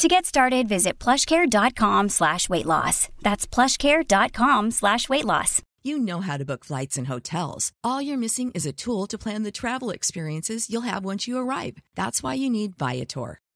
To get started, visit plushcare.com slash weight loss. That's plushcare.com slash weight loss. You know how to book flights and hotels. All you're missing is a tool to plan the travel experiences you'll have once you arrive. That's why you need Viator.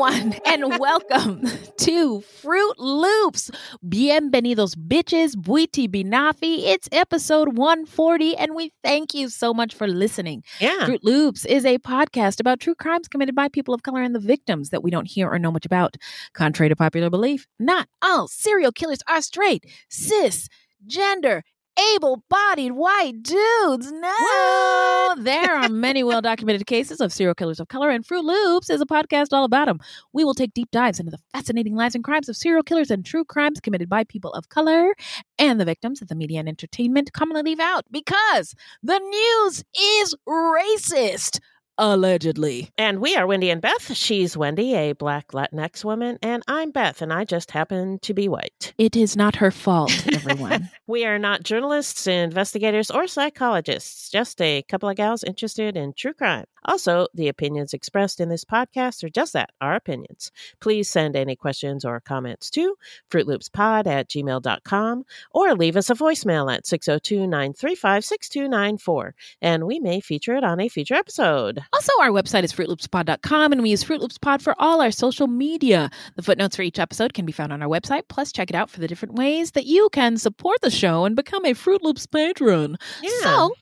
Everyone, and welcome to Fruit Loops. Bienvenidos, bitches, buiti binafi. It's episode 140, and we thank you so much for listening. Yeah. Fruit Loops is a podcast about true crimes committed by people of color and the victims that we don't hear or know much about. Contrary to popular belief, not all serial killers are straight, cis, gender, able bodied white dudes. No, there are many well documented cases of serial killers of color, and Fruit Loops is a podcast all about them. We will take deep dives into the fascinating lives and crimes of serial killers and true crimes committed by people of color and the victims that the media and entertainment commonly leave out because the news is racist. Allegedly. And we are Wendy and Beth. She's Wendy, a black Latinx woman, and I'm Beth, and I just happen to be white. It is not her fault, everyone. We are not journalists, investigators, or psychologists, just a couple of gals interested in true crime. Also, the opinions expressed in this podcast are just that, our opinions. Please send any questions or comments to fruitloopspod at gmail.com or leave us a voicemail at 602 935 6294, and we may feature it on a future episode. Also, our website is fruitloopspod.com and we use Fruit Loops Pod for all our social media. The footnotes for each episode can be found on our website. Plus, check it out for the different ways that you can support the show and become a Fruit Loops patron. Yeah. So,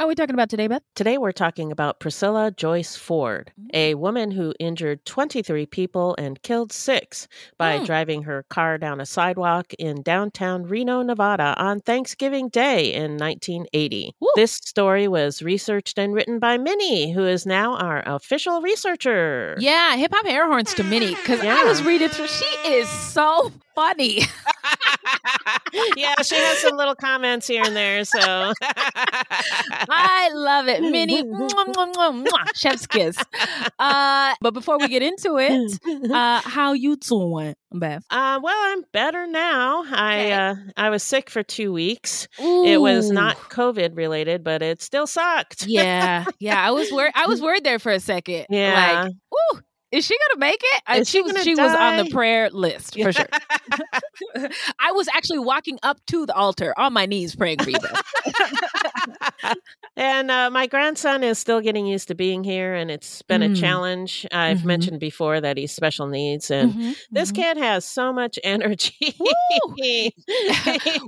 are we talking about today, Beth? Today, we're talking about Priscilla Joyce Ford, a woman who injured 23 people and killed six by Mm. driving her car down a sidewalk in downtown Reno, Nevada on Thanksgiving Day in 1980. Woo. This story was researched and written by Minnie, who is now our official researcher. Yeah, hip hop air horns to Minnie because I was reading through. She is so funny. yeah, she has some little comments here and there. So I love it, Minnie. Mwah, mwah, mwah, mwah. Chef's kiss. Uh, but before we get into it, uh, how you doing, Beth? Uh, well, I'm better now. I Okay. uh, I was sick for two weeks. It was not COVID related, but it still sucked. Yeah, yeah. I was worried. I was worried there for a second. Yeah. Like, ooh, is she gonna make it? Uh, she she was. She was on the prayer list for sure. I was actually walking up to the altar on my knees praying for you. And uh, my grandson is still getting used to being here, and it's been Mm. a challenge. I've Mhm. mentioned before that he's special needs, and Mhm, this mhm. kid has so much energy.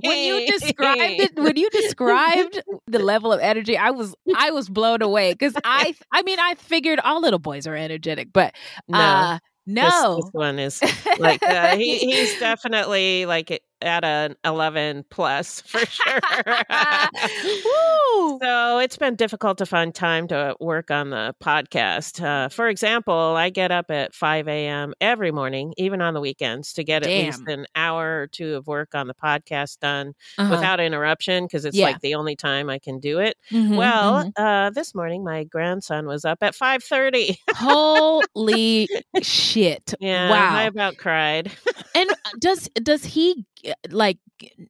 When you described it, when you described the level of energy, I was I was blown away because I I mean I figured all little boys are energetic, but no, uh, this- no, this, one is like uh, he, he's definitely like at an 11 plus for sure. So it's been difficult to find time to work on the podcast. Uh, for example, I get up at 5 a.m. every morning, even on the weekends, to get at least an hour or two of work on the podcast done Uh-huh. without interruption because it's Yeah. like the only time I can do it. Mhm, well, mhm. uh, this morning my grandson was up at 5:30. holy shit! yeah, wow. I about cried. And uh, does does he like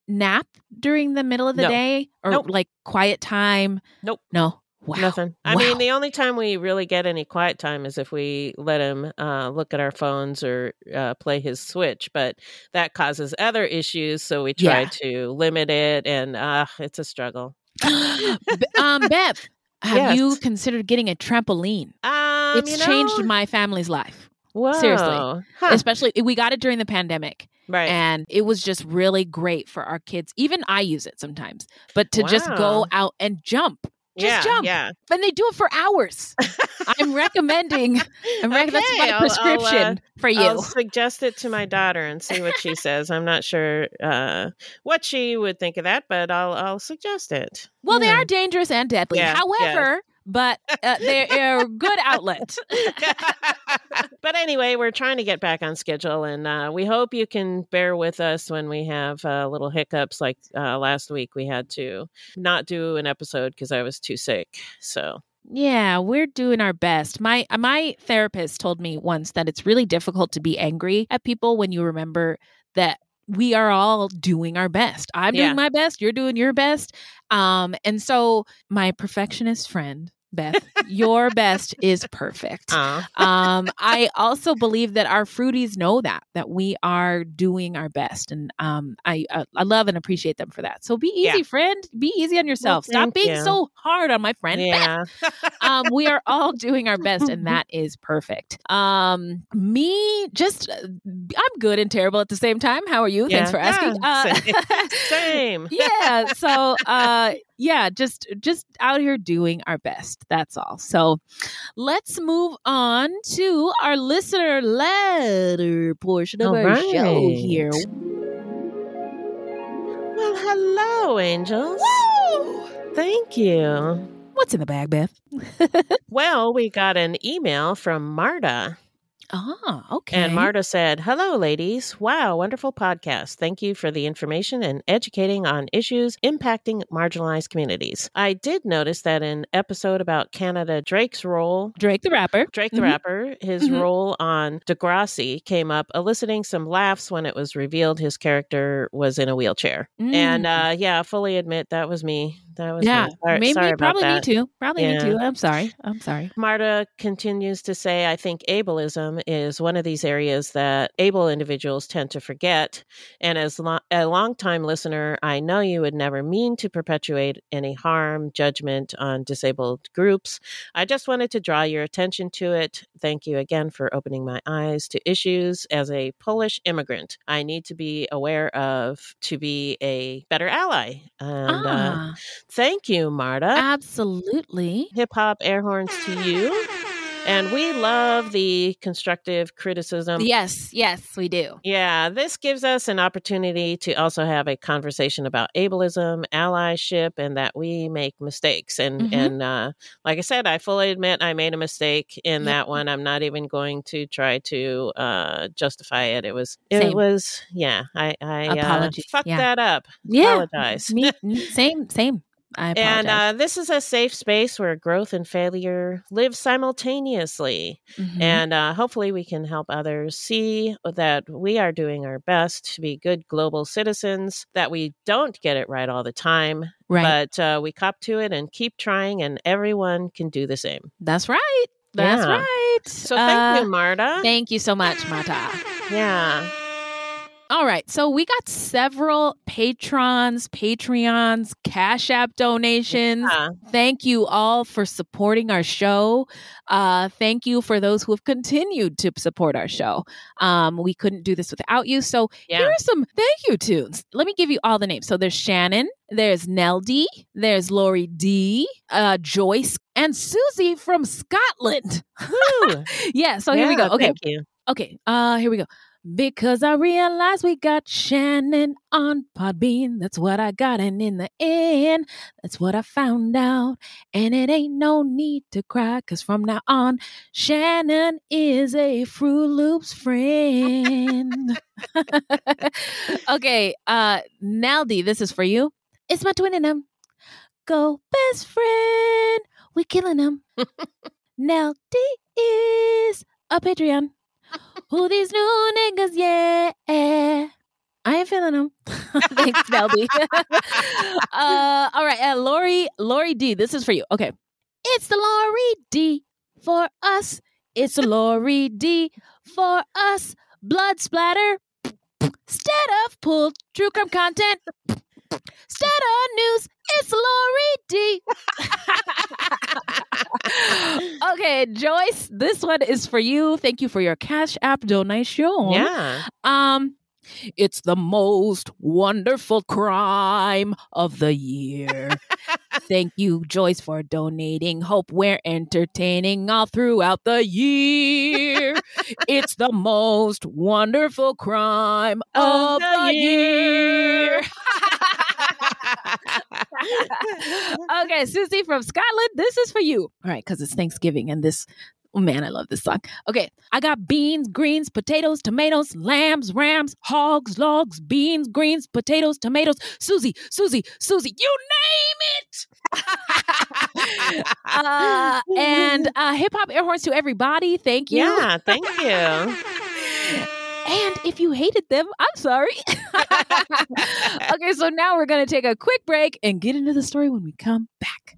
nap during the middle of the No. day or Nope. like quiet time? Nope. No. Wow. Nothing. I Wow. mean, the only time we really get any quiet time is if we let him uh, look at our phones or uh, play his Switch, but that causes other issues. So we try Yeah. to limit it, and uh, it's a struggle. Um, Beth, have you considered getting a trampoline? Um, it's you changed my family's life, Whoa. seriously. Huh. especially we got it during the pandemic, right. and it was just really great for our kids. Even I use it sometimes, but to just go out and jump, just yeah, jump. Yeah. and they do it for hours. I'm recommending. I'm rec- that's my I'll- I'll, uh, prescription for you. I'll suggest it to my daughter and see what she says. I'm not sure uh, what she would think of that, but I'll I'll suggest it. Well, they are dangerous and deadly. However, but uh, they're a good outlet. but anyway, we're trying to get back on schedule, and uh, we hope you can bear with us when we have uh, little hiccups. Like uh, last week, we had to not do an episode because I was too sick. So Yeah, we're doing our best. My uh, my therapist told me once that it's really difficult to be angry at people when you remember that we are all doing our best. I'm Yeah. doing my best, you're doing your best. Um and so my perfectionist friend Beth, your best is perfect. uh, um, I also believe that our fruities know that that we are doing our best, and um, I uh, I love and appreciate them for that. So be easy, Yeah. friend. Be easy on yourself. Stop being you. so hard on my friend. Beth. yeah, um, we are all doing our best, and that is perfect. Um, me, just uh, I'm good and terrible at the same time. How are you? Thanks for asking. Yeah, Uh, same. yeah. So, uh, yeah, just just out here doing our best. That's all. So, let's move on to our listener letter portion of All our show here. Well, hello, angels. Thank you. What's in the bag, Beth? Well, we got an email from Marta. Ah, okay. And Marta said, Hello, ladies. Wow, wonderful podcast. Thank you for the information and educating on issues impacting marginalized communities. I did notice that in episode about Canada Drake's role, Drake the rapper. Drake the Mhm. rapper, his Mhm. role on Degrassi came up, eliciting some laughs when it was revealed his character was in a wheelchair. And Mm. uh, yeah, fully admit that was me. That was yeah, me. Sorry, maybe sorry probably me that. too. Probably me Yeah. too. I'm sorry. I'm sorry. Marta continues to say, I think ableism is one of these areas that able individuals tend to forget. And as lo- a longtime listener, I know you would never mean to perpetuate any harm, judgment on disabled groups. I just wanted to draw your attention to it. Thank you again for opening my eyes to issues as a Polish immigrant. I need to be aware of to be a better ally. And uh, ah, thank you, Marta absolutely. hip hop air horns to you. And we love the constructive criticism. yes, yes, we do. Yeah, this gives us an opportunity to also have a conversation about ableism, allyship, and that we make mistakes. And Mhm. and uh, like I said, I fully admit I made a mistake in Yep. that one. I'm not even going to try to uh, justify it. It was it Same. was yeah. I I uh, fucked yeah. that up. Yeah, Apologize. me, same, same. And uh, this is a safe space where growth and failure live simultaneously. Mhm. And uh, hopefully, we can help others see that we are doing our best to be good global citizens, that we don't get it right all the time, right, but uh, we cop to it and keep trying, and everyone can do the same. that's right. That's Yeah. right. So, thank Uh, you, Marta. Thank you so much, Marta. yeah. All right. So we got several patrons, Patreons, Cash App donations. Uh, Thank you all for supporting our show. Uh, thank you for those who have continued to support our show. Um, we couldn't do this without you. So here are some thank you tunes. Let me give you all the names. So there's Shannon, there's Nell D, there's Lori D, uh, Joyce, and Susie from Scotland. Yeah. So here we go. Okay. Thank you. Okay. Uh, here we go. Because I realized we got Shannon on Podbean. That's what I got. And in the end, that's what I found out. And it ain't no need to cry. Cause from now on, Shannon is a Fruit Loops friend. okay, uh, Naldi, this is for you. It's my twin in them. Go best friend. We killing them. Naldi is a Patreon. Who these new niggas? Yeah. I ain't feeling them. Thanks, Melby. uh, all right, uh, Lori, Lori D. This is for you. Okay, it's the Lori D for us. It's the Lori D for us. Blood splatter. Instead of pulled true crime content. Of news, it's Lori D. okay, Joyce, this one is for you. Thank you for your Cash App donation. Yeah. Um, it's the most wonderful crime of the year. Thank you, Joyce, for donating. Hope we're entertaining all throughout the year. it's the most wonderful crime of, the, year. okay, Susie from Scotland, this is for you. All right, because it's Thanksgiving and this. Oh man, I love this song. Okay, I got beans, greens, potatoes, tomatoes, lambs, rams, hogs, logs, beans, greens, potatoes, tomatoes. Susie, Susie, Susie, you name it. uh, and uh, hip hop air horns to everybody. Thank you. Yeah, thank you. And if you hated them, I'm sorry. okay, so now we're going to take a quick break and get into the story when we come back.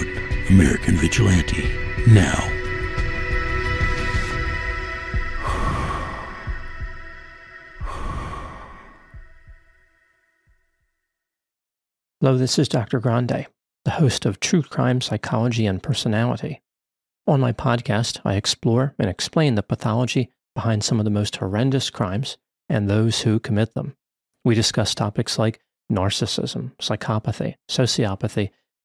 American Vigilante now. Hello, this is Dr. Grande, the host of True Crime Psychology and Personality. On my podcast, I explore and explain the pathology behind some of the most horrendous crimes and those who commit them. We discuss topics like narcissism, psychopathy, sociopathy,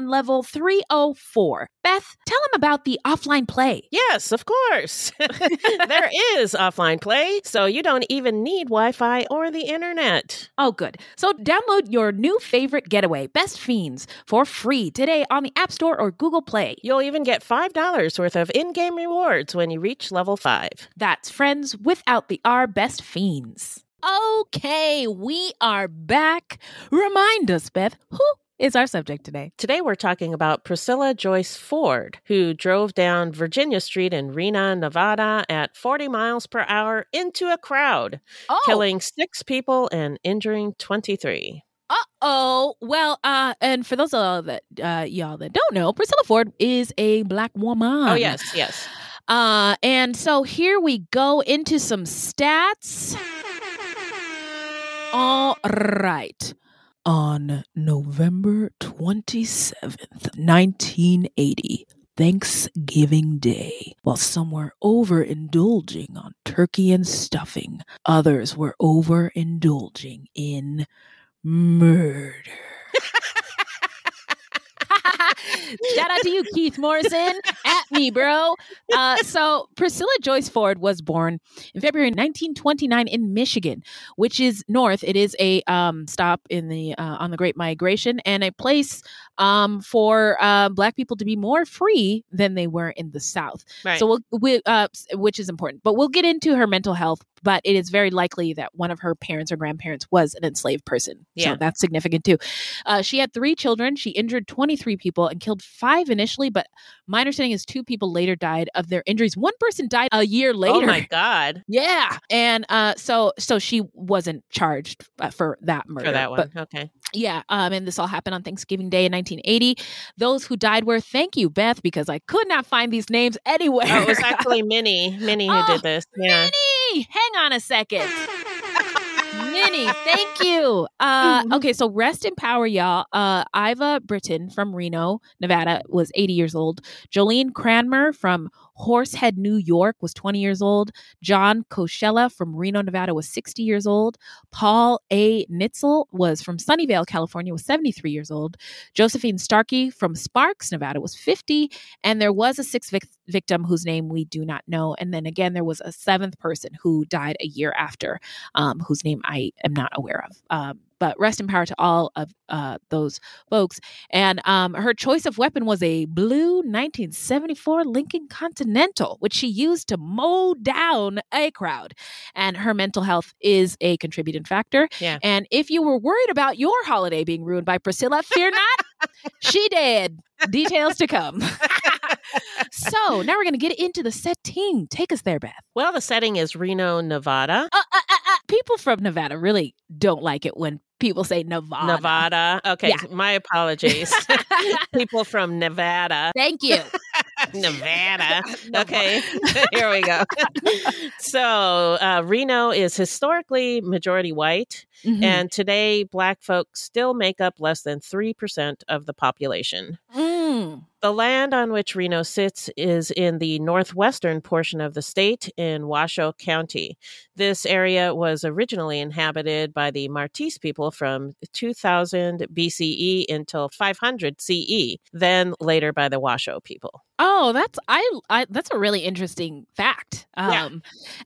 level 304. Beth, tell him about the offline play. Yes, of course. there is offline play, so you don't even need Wi Fi or the internet. Oh, good. So download your new favorite getaway, Best Fiends, for free today on the App Store or Google Play. You'll even get $5 worth of in game rewards when you reach level 5. That's friends without the R best fiends. Okay, we are back. Remind us, Beth, who is our subject today? Today we're talking about Priscilla Joyce Ford, who drove down Virginia Street in Reno, Nevada at 40 miles per hour into a crowd, Oh, killing six people and injuring 23. Uh oh. Well, uh, and for those of that uh, y'all that don't know, Priscilla Ford is a black woman. Oh, yes, yes. Uh, and so here we go into some stats. All right. On November 27th, 1980, Thanksgiving Day, while some were overindulging on turkey and stuffing, others were overindulging in murder. Shout out to you, Keith Morrison. At me, bro. Uh, so, Priscilla Joyce Ford was born in February 1929 in Michigan, which is north. It is a um, stop in the uh, on the Great Migration and a place um, for uh, Black people to be more free than they were in the South. Right. So, we'll, we, uh, which is important. But we'll get into her mental health. But it is very likely that one of her parents or grandparents was an enslaved person. Yeah. So that's significant too. Uh, she had three children. She injured 23 people and killed five initially, but my understanding is two people later died of their injuries. One person died a year later. Oh, my God. Yeah, and uh, so so she wasn't charged uh, for that murder. For that But one. okay. yeah, um, and this all happened on Thanksgiving Day in 1980. Those who died were thank you, Beth, because I could not find these names anywhere. Oh, it was actually Minnie. Minnie who Oh, did this. Yeah. Minnie, hang on a second. Minnie, thank you. Uh, Mhm. okay, so rest in power, y'all. Uh, Iva Britton from Reno, Nevada, was 80 years old. Jolene Cranmer from Horsehead, New York, was 20 years old. John Coachella from Reno, Nevada, was 60 years old. Paul A. Nitzel was from Sunnyvale, California, was 73 years old. Josephine Starkey from Sparks, Nevada, was 50. And there was a sixth vic- victim whose name we do not know. And then again, there was a seventh person who died a year after, um, whose name I am not aware of. Um, but rest in power to all of uh, those folks. And um, her choice of weapon was a blue 1974 Lincoln Continental, which she used to mow down a crowd. And her mental health is a contributing factor. Yeah. And if you were worried about your holiday being ruined by Priscilla, fear not. she did. Details to come. so now we're going to get into the setting. Take us there, Beth. Well, the setting is Reno, Nevada. Uh, uh, people from Nevada really don't like it when people say Nevada. Nevada. Okay, Yeah. my apologies. People from Nevada. Thank you. Nevada. Okay, here we go. so, uh, Reno is historically majority white, Mhm. and today black folks still make up less than 3% of the population. Mm. The land on which Reno sits is in the northwestern portion of the state in Washoe County. This area was originally inhabited by the Martis people from 2000 BCE until 500 CE, then later by the Washoe people. Oh, that's I, I. That's a really interesting fact. Um, Yeah.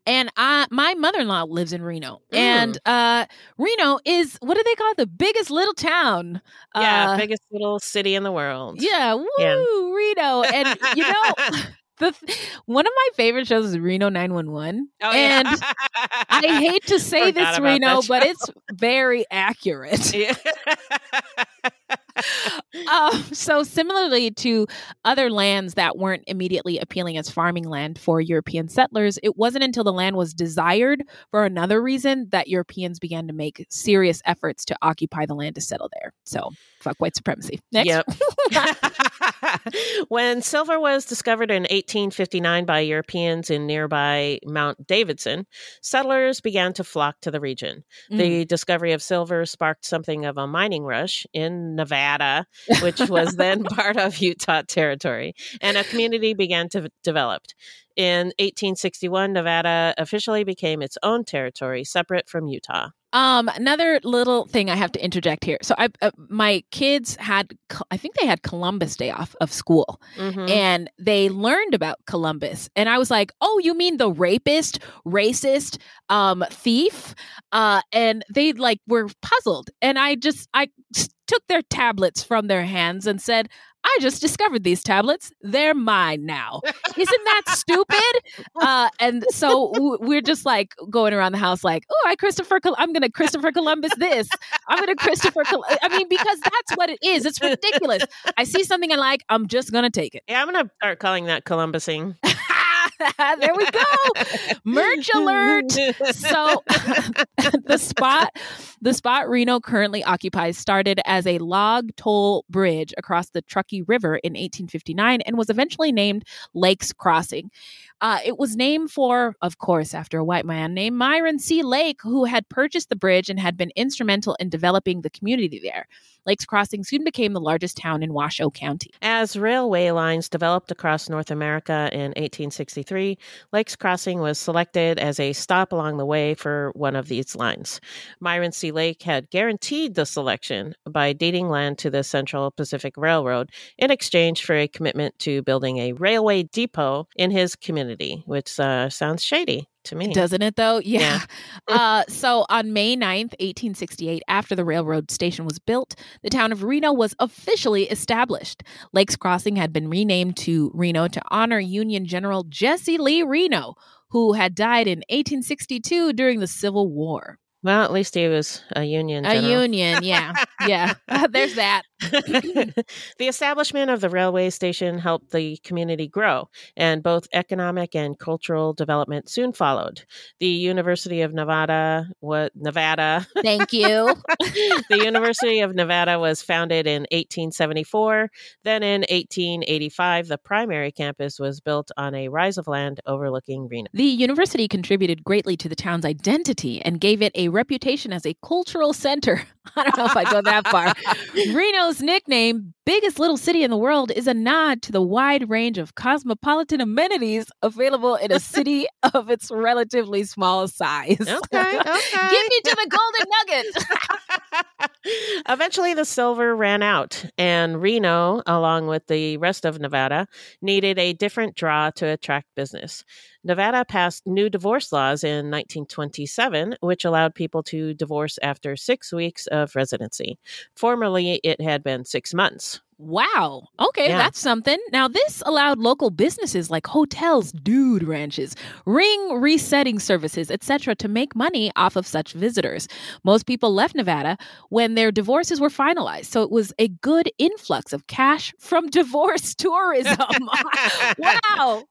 and I, my mother-in-law lives in Reno, Mm. and uh, Reno is what do they call it? The biggest little town. Yeah, Uh, biggest little city in the world. yeah, woo, Yeah. Reno, and you know. The, th- one of my favorite shows is Reno 911. Oh, yeah. and I hate to say this, Reno, but it's very accurate. Yeah. Um, so similarly to other lands that weren't immediately appealing as farming land for European settlers, it wasn't until the land was desired for another reason that Europeans began to make serious efforts to occupy the land to settle there. So fuck white supremacy. Next. Yep. when silver was discovered in 1859 by Europeans in nearby Mount Davidson, settlers began to flock to the region. Mm. The discovery of silver sparked something of a mining rush in Nevada, which was then part of Utah territory, and a community began to develop. In 1861, Nevada officially became its own territory, separate from Utah. Um, another little thing I have to interject here. So I, uh, my kids had, I think they had Columbus Day off of school, Mhm. and they learned about Columbus, and I was like, "Oh, you mean the rapist, racist, um, thief?" Uh, and they like were puzzled, and I just I took their tablets from their hands and said. I just discovered these tablets. They're mine now. Isn't that stupid? Uh, and so we're just like going around the house, like, oh, I Christopher, Col- I'm gonna Christopher Columbus this. I'm gonna Christopher. Col-. I mean, because that's what it is. It's ridiculous. I see something I like, I'm just gonna take it. Yeah, I'm going to start calling that Columbusing. there we go. Merch alert. So the spot the spot Reno currently occupies started as a log toll bridge across the Truckee River in 1859 and was eventually named Lakes Crossing. Uh, it was named for, of course, after a white man named Myron C. Lake, who had purchased the bridge and had been instrumental in developing the community there. Lakes Crossing soon became the largest town in Washoe County. As railway lines developed across North America in 1863, Lakes Crossing was selected as a stop along the way for one of these lines. Myron C. Lake had guaranteed the selection by deeding land to the Central Pacific Railroad in exchange for a commitment to building a railway depot in his community, which uh, sounds shady to me. Doesn't it though? Yeah. Yeah. uh, so on May 9th, 1868, after the railroad station was built, the town of Reno was officially established. Lakes Crossing had been renamed to Reno to honor Union General Jesse Lee Reno, who had died in 1862 during the Civil War. Well, at least he was a Union A union, yeah. yeah. There's that. the establishment of the railway station helped the community grow, and both economic and cultural development soon followed. The University of Nevada, what Nevada, Thank you. the University of Nevada was founded in 1874. Then in 1885, the primary campus was built on a rise of land overlooking Reno. The university contributed greatly to the town's identity and gave it a reputation as a cultural center. I don't know if I go that far. Reno's nickname, biggest little city in the world, is a nod to the wide range of cosmopolitan amenities available in a city of its relatively small size. Okay, okay. Get me to the golden nugget. Eventually, the silver ran out, and Reno, along with the rest of Nevada, needed a different draw to attract business. Nevada passed new divorce laws in 1927, which allowed people to divorce after six weeks of residency. Formerly, it had been six months. Wow. Okay, Yeah. that's something. Now, this allowed local businesses like hotels, dude ranches, ring resetting services, etc., to make money off of such visitors. Most people left Nevada when their divorces were finalized, so it was a good influx of cash from divorce tourism. wow.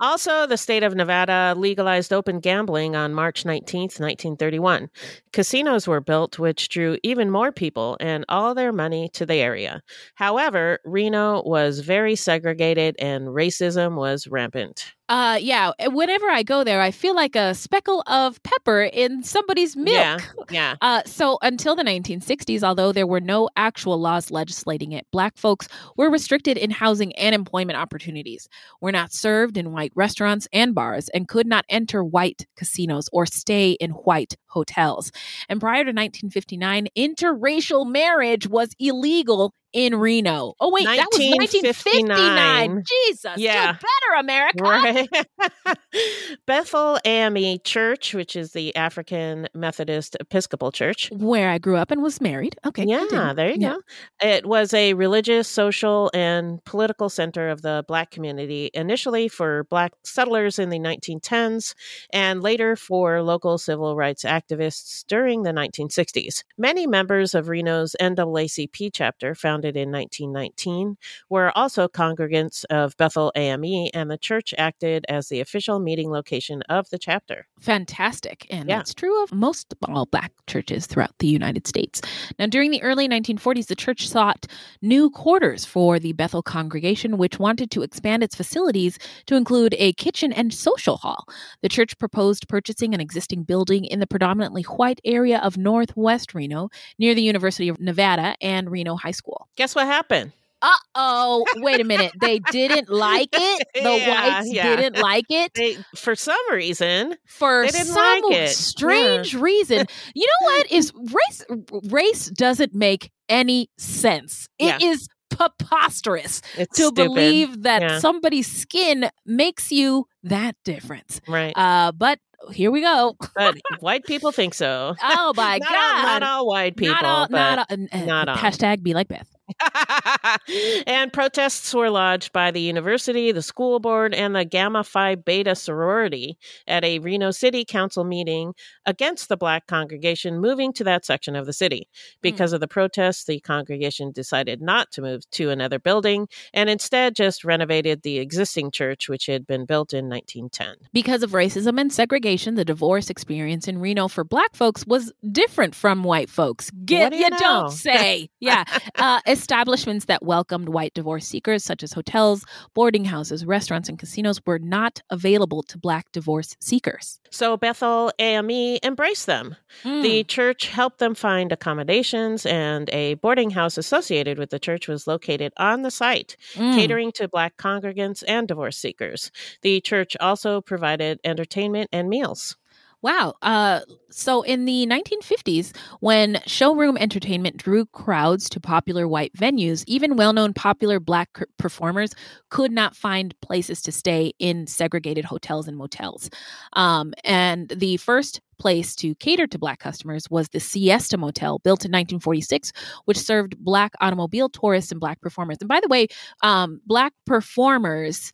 Also, the state of Nevada legalized open gambling on March 19, 1931. Casinos were built, which drew even more people and all their money to the area. However, Reno was very segregated and racism was rampant. Uh, yeah. Whenever I go there, I feel like a speckle of pepper in somebody's milk. Yeah, yeah. Uh, so until the 1960s, although there were no actual laws legislating it, black folks were restricted in housing and employment opportunities, were not served in white restaurants and bars, and could not enter white casinos or stay in white hotels. And prior to 1959, interracial marriage was illegal in Reno. Oh wait, that was 1959. 1959. Jesus, Yeah. do better, America. Right. Bethel AME Church, which is the African Methodist Episcopal Church. Where I grew up and was married. Okay. Yeah, continue. there you Yeah. go. It was a religious, social, and political center of the Black community, initially for Black settlers in the 1910s and later for local civil rights activists during the 1960s. Many members of Reno's NAACP chapter, founded in 1919, were also congregants of Bethel AME, and the church acted as the official meeting location of the chapter. Fantastic. And Yeah. that's true of most all black churches throughout the United States. Now, during the early 1940s, the church sought new quarters for the Bethel congregation, which wanted to expand its facilities to include a kitchen and social hall. The church proposed purchasing an existing building in the predominantly white area of northwest Reno near the University of Nevada and Reno High School. Guess what happened? Uh oh, wait a minute. They didn't like it. The Yeah, whites yeah. didn't like it They, for some reason, for They didn't some like it. strange reason. You know what is race race doesn't make any sense. It is preposterous it's to stupid. believe that Yeah. somebody's skin makes you that difference. right. Uh but here we go. but white people think so. Oh my not, god. all, not all white people, not all, not all, uh, not all. hashtag be like Beth. and protests were lodged by the university, the school board, and the Gamma Phi Beta sorority at a Reno City Council meeting against the black congregation moving to that section of the city. Because of the protests, the congregation decided not to move to another building and instead just renovated the existing church, which had been built in 1910. Because of racism and segregation, the divorce experience in Reno for black folks was different from white folks. Get do you, you know? don't say. yeah. Uh, establishments that welcomed white divorce seekers, such as hotels, boarding houses, restaurants, and casinos, were not available to black divorce seekers. So Bethel AME embraced them. Mm. The church helped them find accommodations, and a boarding house associated with the church was located on the site, Mm. catering to Black congregants and divorce seekers. The church also provided entertainment and meals. Wow. Uh, so in the 1950s, when showroom entertainment drew crowds to popular white venues, even well known popular black performers could not find places to stay in segregated hotels and motels. Um, and the first place to cater to black customers was the Siesta Motel, built in 1946, which served black automobile tourists and black performers. And by the way, um, black performers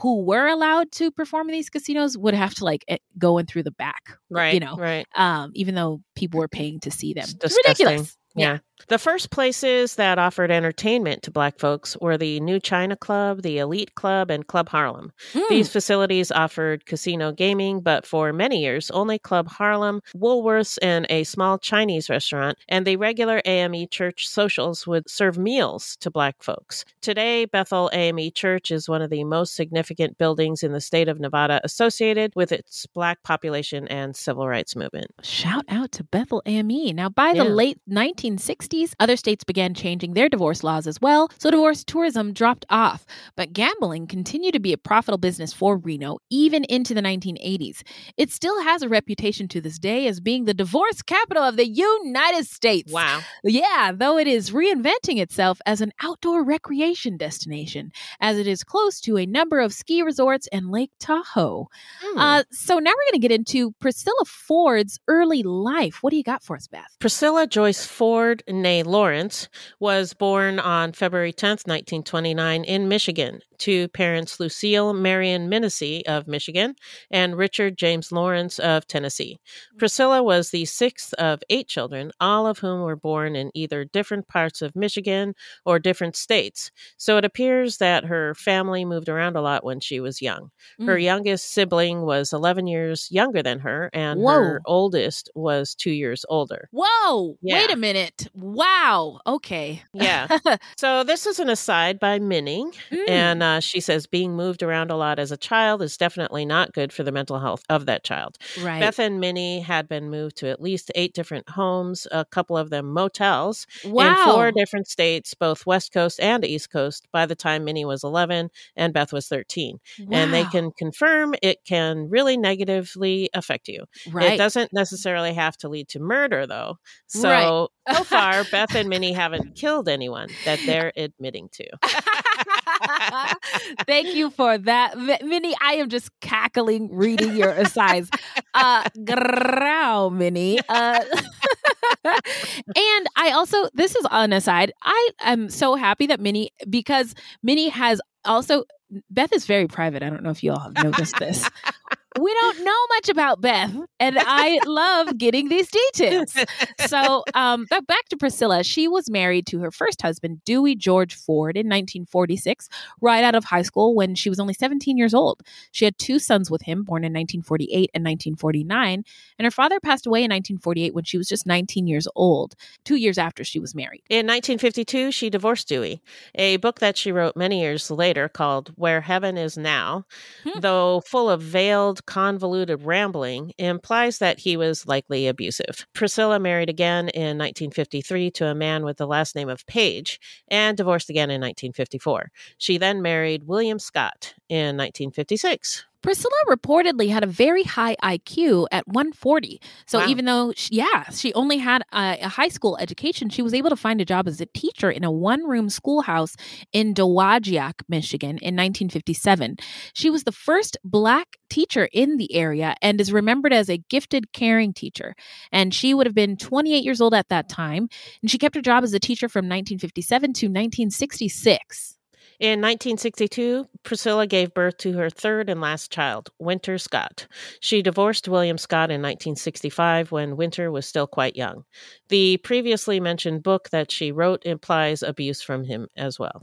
who were allowed to perform in these casinos would have to like eh, go in through the back, Right. You know, right. um, even though people were paying to see them. It's ridiculous. Yeah. The first places that offered entertainment to Black folks were the New China Club, the Elite Club, and Club Harlem. Mm. These facilities offered casino gaming, but for many years, only Club Harlem, Woolworths, and a small Chinese restaurant and the regular AME church socials would serve meals to Black folks. Today, Bethel AME Church is one of the most significant buildings in the state of Nevada associated with its Black population and civil rights movement. Shout out to Bethel AME. Now, by the Yeah. late 1960s, other states began changing their divorce laws as well, so divorce tourism dropped off. But gambling continued to be a profitable business for Reno even into the 1980s. It still has a reputation to this day as being the divorce capital of the United States. Wow. Yeah, though it is reinventing itself as an outdoor recreation destination, as it is close to a number of ski resorts and Lake Tahoe. Hmm. Uh, so now we're going to get into Priscilla Ford's early life. What do you got for us, Beth? Priscilla Joyce Ford, née Lawrence, was born on February 10th, 1929, in Michigan, to parents Lucille Marion Minnessy of Michigan and Richard James Lawrence of Tennessee. Priscilla was the sixth of eight children, all of whom were born in either different parts of Michigan or different states. So it appears that her family moved around a lot when she was young. Her Mm. youngest sibling was 11 years younger than her, and Whoa. her oldest was two years older. Whoa! Yeah. Wait a minute. Wow. Okay. Yeah. So this is an aside by Minnie, Mm. and uh, she says being moved around a lot as a child is definitely not good for the mental health of that child. right. Beth and Minnie had been moved to at least eight different homes, a couple of them motels, wow. in four different states, both West Coast and East Coast, by the time Minnie was 11 and Beth was 13. And they can confirm it can really negatively affect you. right. It doesn't necessarily have to lead to murder, though. So, Right. so far, Beth and Minnie haven't killed anyone that they're admitting to. Thank you for that. Minnie, I am just cackling reading your asides. Uh, grow, Minnie. Uh, and I also, this is an aside. I am so happy that Minnie, because Minnie has also, Beth is very private. I don't know if you all have noticed this we don't know much about Beth, and I love getting these details. So, um, back to Priscilla. She was married to her first husband, Dewey George Ford, in 1946, right out of high school when she was only 17 years old. She had two sons with him, born in 1948 and 1949, and her father passed away in 1948 when she was just 19 years old, two years after she was married. In 1952, she divorced Dewey. A book that she wrote many years later called Where Heaven Is Now, hmm. though full of veiled convoluted rambling implies that he was likely abusive. Priscilla married again in 1953 to a man with the last name of Page and divorced again in 1954. She then married William Scott in 1956. Priscilla reportedly had a very high IQ at 140. So wow. even though, she, yeah, she only had a, a, high school education, she was able to find a job as a teacher in a one room schoolhouse in Dowagiac, Michigan in 1957. She was the first Black teacher in the area and is remembered as a gifted, caring teacher. And she would have been 28 years old at that time. And she kept her job as a teacher from 1957 to 1966. In 1962, Priscilla gave birth to her third and last child, Winter Scott. She divorced William Scott in 1965 when Winter was still quite young. The previously mentioned book that she wrote implies abuse from him as well.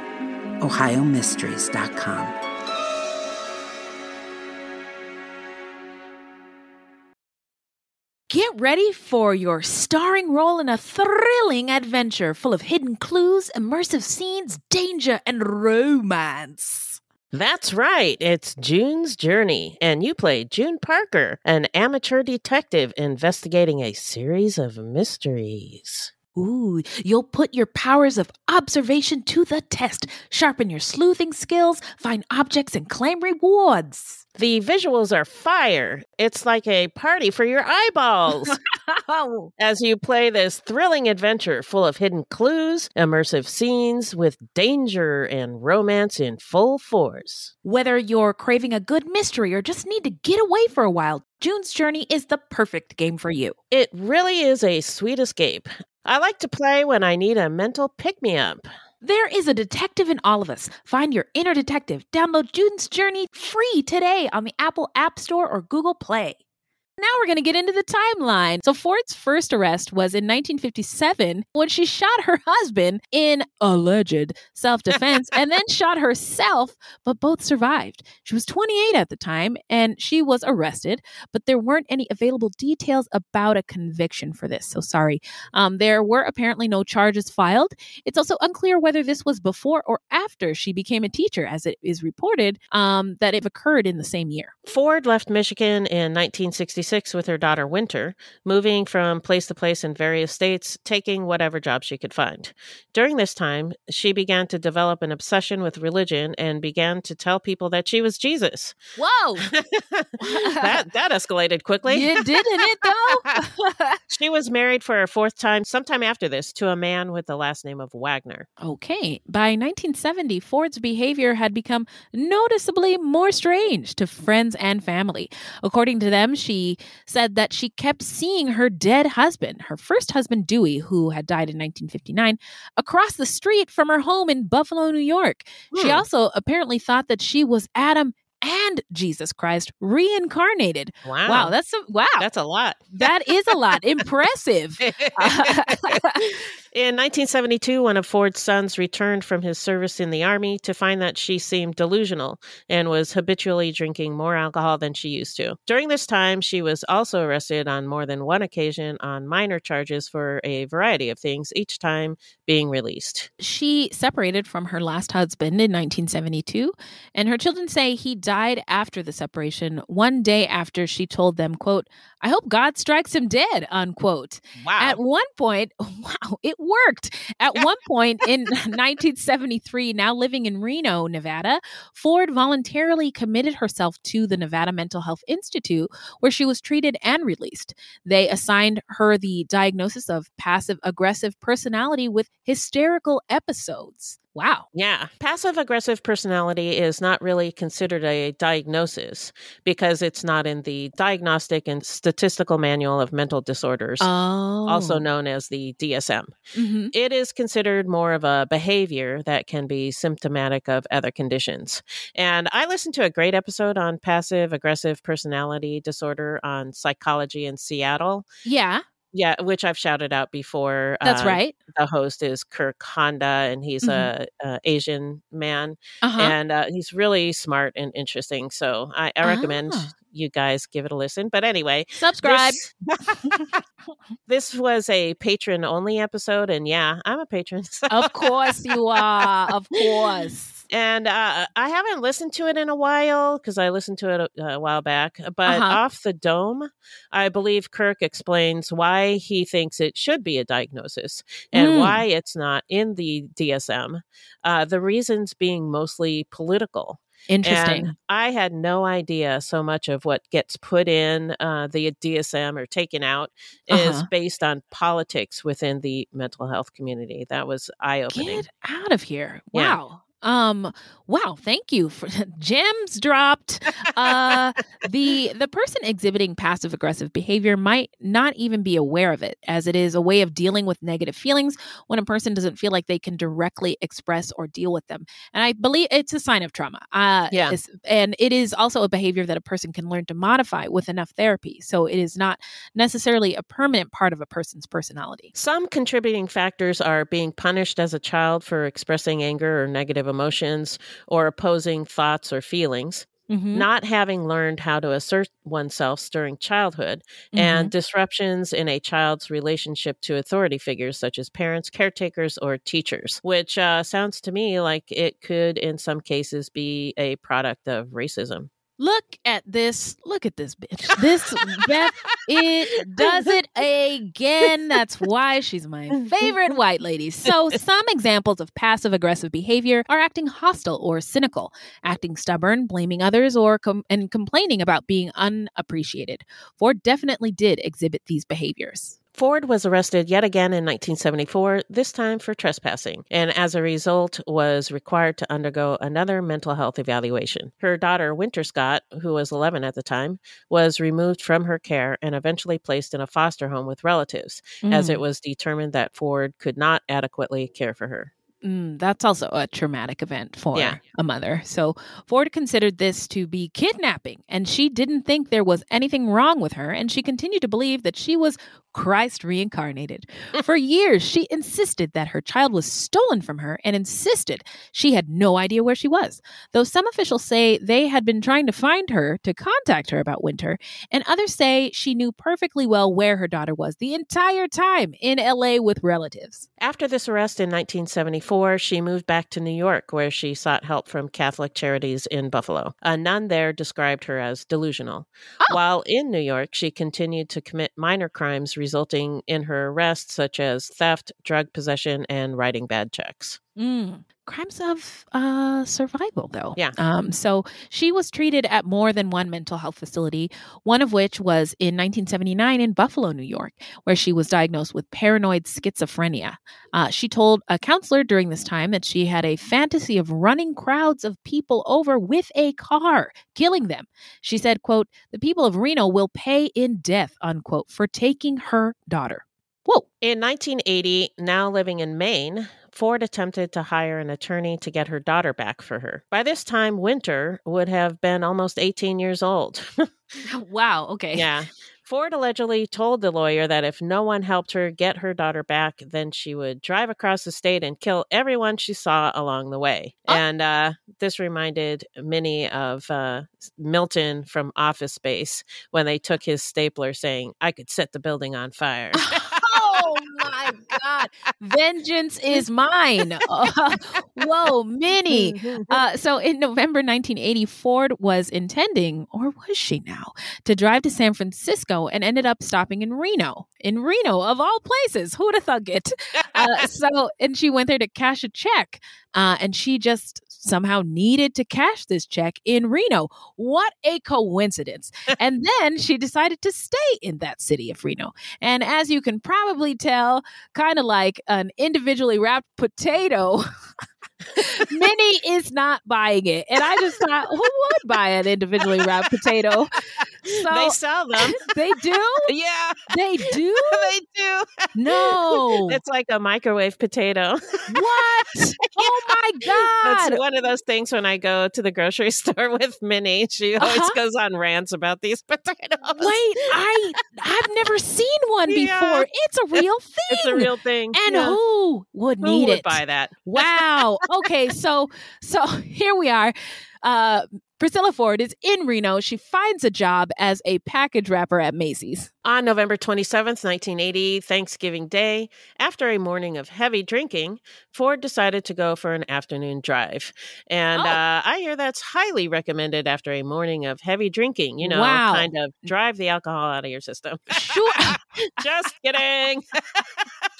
ohiomysteries.com. Get ready for your starring role in a thrilling adventure full of hidden clues, immersive scenes, danger, and romance. That's right. It's June's Journey, and you play June Parker, an amateur detective investigating a series of mysteries. Ooh, you'll put your powers of observation to the test, sharpen your sleuthing skills, find objects, and claim rewards. The visuals are fire. It's like a party for your eyeballs. As you play this thrilling adventure full of hidden clues, immersive scenes with danger and romance in full force. Whether you're craving a good mystery or just need to get away for a while, June's Journey is the perfect game for you. It really is a sweet escape. I like to play when I need a mental pick me up. There is a detective in all of us. Find your inner detective. Download June's Journey free today on the Apple App Store or Google Play. Now we're going to get into the timeline. So Ford's first arrest was in 1957 when she shot her husband in alleged self-defense and then shot herself, but both survived. She was 28 at the time and she was arrested, but there weren't any available details about a conviction for this. So sorry. Um, there were apparently no charges filed. It's also unclear whether this was before or after she became a teacher, as it is reported um, that it occurred in the same year. Ford left Michigan in 1966 1976 with her daughter Winter, moving from place to place in various states, taking whatever job she could find. During this time, she began to develop an obsession with religion and began to tell people that she was Jesus. Whoa. that that escalated quickly. You didn't it though? she was married for a fourth time sometime after this to a man with the last name of Wagner. Okay. By 1970, Ford's behavior had become noticeably more strange to friends and family. According to them, she said that she kept seeing her dead husband, her first husband, Dewey, who had died in 1959, across the street from her home in Buffalo, New York. She Hmm. also apparently thought that she was Adam and Jesus Christ reincarnated. Wow. Wow, that's a, wow. That's a lot. that is a lot. Impressive. In 1972, one of Ford's sons returned from his service in the Army to find that she seemed delusional and was habitually drinking more alcohol than she used to. During this time, she was also arrested on more than one occasion on minor charges for a variety of things, each time being released. she separated from her last husband in 1972 and her children say he died after the separation one day after she told them quote i hope god strikes him dead unquote Wow. at one point wow it worked at one point in 1973 now living in reno nevada ford voluntarily committed herself to the nevada mental health institute where she was treated and released they assigned her the diagnosis of passive aggressive personality with hysterical episodes. Wow. Yeah. Passive aggressive personality is not really considered a diagnosis because it's not in the Diagnostic and Statistical Manual of Mental Disorders, Oh. also known as the DSM. hmm It is considered more of a behavior that can be symptomatic of other conditions. And I listened to a great episode on passive aggressive personality disorder on psychology in Seattle. Yeah, Yeah, which I've shouted out before. that's Uh, right. The host is Kirk Honda, and he's a, a Asian man Uh-huh. and uh, he's really smart and interesting. So I, I recommend Ah. You guys give it a listen. But anyway, Subscribe. This, this was a patron only episode, and yeah, I'm a patron. of course you are. Of course. and uh, I haven't listened to it in a while because I listened to it a, a while back. But Uh-huh. off the dome, I believe Kirk explains why he thinks it should be a diagnosis and Mm. why it's not in the DSM. Uh, the reasons being mostly political. Interesting. And I had no idea so much of what gets put in uh, the DSM or taken out is Uh-huh. based on politics within the mental health community. That was eye opening. Get out of here. Wow. Um wow, thank you for gems dropped. Uh the the person exhibiting passive aggressive behavior might not even be aware of it as it is a way of dealing with negative feelings when a person doesn't feel like they can directly express or deal with them. And I believe it's a sign of trauma. Uh Yeah. and it is also a behavior that a person can learn to modify with enough therapy. So it is not necessarily a permanent part of a person's personality. Some contributing factors are being punished as a child for expressing anger or negative emotions or opposing thoughts or feelings, Mhm. not having learned how to assert oneself during childhood, and disruptions in a child's relationship to authority figures such as parents, caretakers, or teachers, which uh, sounds to me like it could, in some cases, be a product of racism. Look at this. Look at this bitch. This Beth, it does it again. That's why she's my favorite white lady. So, some examples of passive aggressive behavior are acting hostile or cynical, acting stubborn, blaming others, or com- and complaining about being unappreciated. Ford definitely did exhibit these behaviors. Ford was arrested yet again in 1974, this time for trespassing, and as a result was required to undergo another mental health evaluation. Her daughter, Winter Scott, who was 11 at the time, was removed from her care and eventually placed in a foster home with relatives, as Mm. it was determined that Ford could not adequately care for her. Mm, that's also a traumatic event for Yeah. a mother. So Ford considered this to be kidnapping, and she didn't think there was anything wrong with her, and she continued to believe that she was Christ reincarnated. For years, she insisted that her child was stolen from her and insisted she had no idea where she was. Though some officials say they had been trying to find her to contact her about Winter, and others say she knew perfectly well where her daughter was the entire time in LA with relatives. After this arrest in 1974, she moved back to New York, where she sought help from Catholic Charities in Buffalo. A nun there described her as delusional. Oh. While in New York, she continued to commit minor crimes, resulting in her arrest, such as theft, drug possession, and writing bad checks. Mm. Crimes of uh, survival, though. Yeah. Um, so she was treated at more than one mental health facility, one of which was in 1979 in Buffalo, New York, where she was diagnosed with paranoid schizophrenia. Uh, she told a counselor during this time that she had a fantasy of running crowds of people over with a car, killing them. She said, quote, the people of Reno will pay in death, unquote, for taking her daughter. Whoa. In 1980, now living in Maine, Ford attempted to hire an attorney to get her daughter back for her. By this time, Winter would have been almost 18 years old. wow. Okay. yeah. Ford allegedly told the lawyer that if no one helped her get her daughter back, then she would drive across the state and kill everyone she saw along the way. Oh. And uh, this reminded many of uh, Milton from Office Space when they took his stapler saying, I could set the building on fire. my God. Vengeance is mine. Uh, whoa, Minnie. Uh, so in November 1980, Ford was intending, or was she now, to drive to San Francisco and ended up stopping in Reno. In Reno, of all places. Who would have thunk it? Uh, so, and she went there to cash a check. Uh, and she just somehow needed to cash this check in Reno. What a coincidence. and then she decided to stay in that city of Reno. And as you can probably tell, kind of like an individually wrapped potato. Minnie is not buying it. And I just thought, who would buy an individually wrapped potato? So they sell them. they do? yeah, They do? they do. No. It's like a microwave potato. what? Oh my God. That's one of those things when I go to the grocery store with Minnie. She always Uh-huh. goes on rants about these potatoes. Wait, I I've never seen one before. Yeah. It's a real thing. It's a real thing. And Yeah. who would need Who would it? buy that? Wow. Okay, so so here we are. Uh Priscilla Ford is in Reno. She finds a job as a package wrapper at Macy's. On November 27th, 1980, Thanksgiving Day, after a morning of heavy drinking, Ford decided to go for an afternoon drive. And Oh. uh, I hear that's highly recommended after a morning of heavy drinking. You know, Wow. kind of drive the alcohol out of your system. Sure. Just kidding.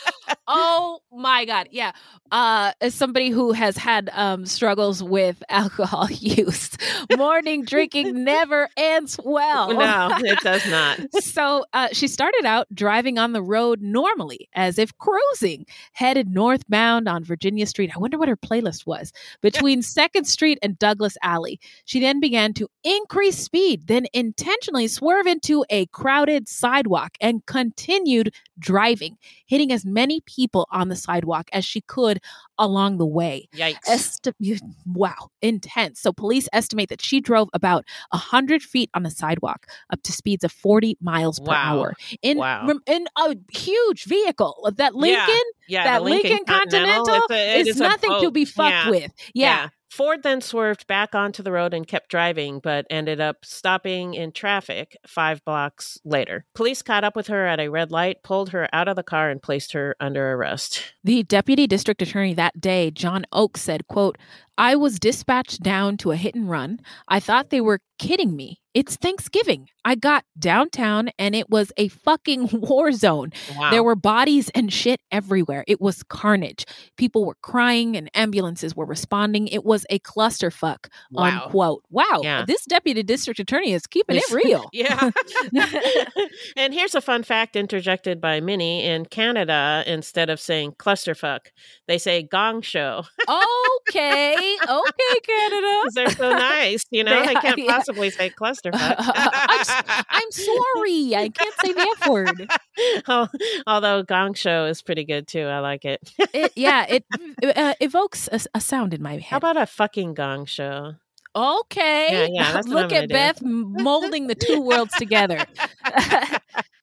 oh my god. Yeah. Uh as somebody who has had um struggles with alcohol use, morning drinking never ends well. no, it does not. so uh, she started out driving on the road normally, as if cruising, headed northbound on Virginia Street. I wonder what her playlist was between Second Street and Douglas Alley. She then began to increase speed, then intentionally swerve into a crowded sidewalk and continued driving, hitting as many people on the sidewalk as she could along the way. Yikes. Esti- wow, intense. So police estimate that she drove about 100 feet on the sidewalk up to speeds of 40 miles per Wow. hour in, Wow. rem- in a huge vehicle. Uh, that Lincoln, yeah, that Lincoln, Lincoln Continental, it's a- is nothing to be fucked Yeah. with. Yeah. Ford then swerved back onto the road and kept driving, but ended up stopping in traffic five blocks later. Police caught up with her at a red light, pulled her out of the car, and placed her under arrest. The deputy district attorney that day, John Oakes, said, quote, I was dispatched down to a hit and run. I thought they were kidding me. It's Thanksgiving. I got downtown and it was a fucking war zone. Wow. There were bodies and shit everywhere. It was carnage. People were crying and ambulances were responding. It was a clusterfuck, Wow. unquote. Wow. Yeah. This deputy district attorney is keeping it real. yeah. and here's a fun fact interjected by Minnie. In Canada, instead of saying clusterfuck, they say gong show. okay. Okay, Canada. they're so nice. You know, They they, can't yeah. possibly say clusterfuck. I'm, I'm sorry. I can't say the F word. Al- Although gong show is pretty good too. I like it. It, yeah, it uh, evokes a, a sound in my head. How about a fucking gong show? okay. Yeah, yeah, Look at do. Beth molding the two worlds together.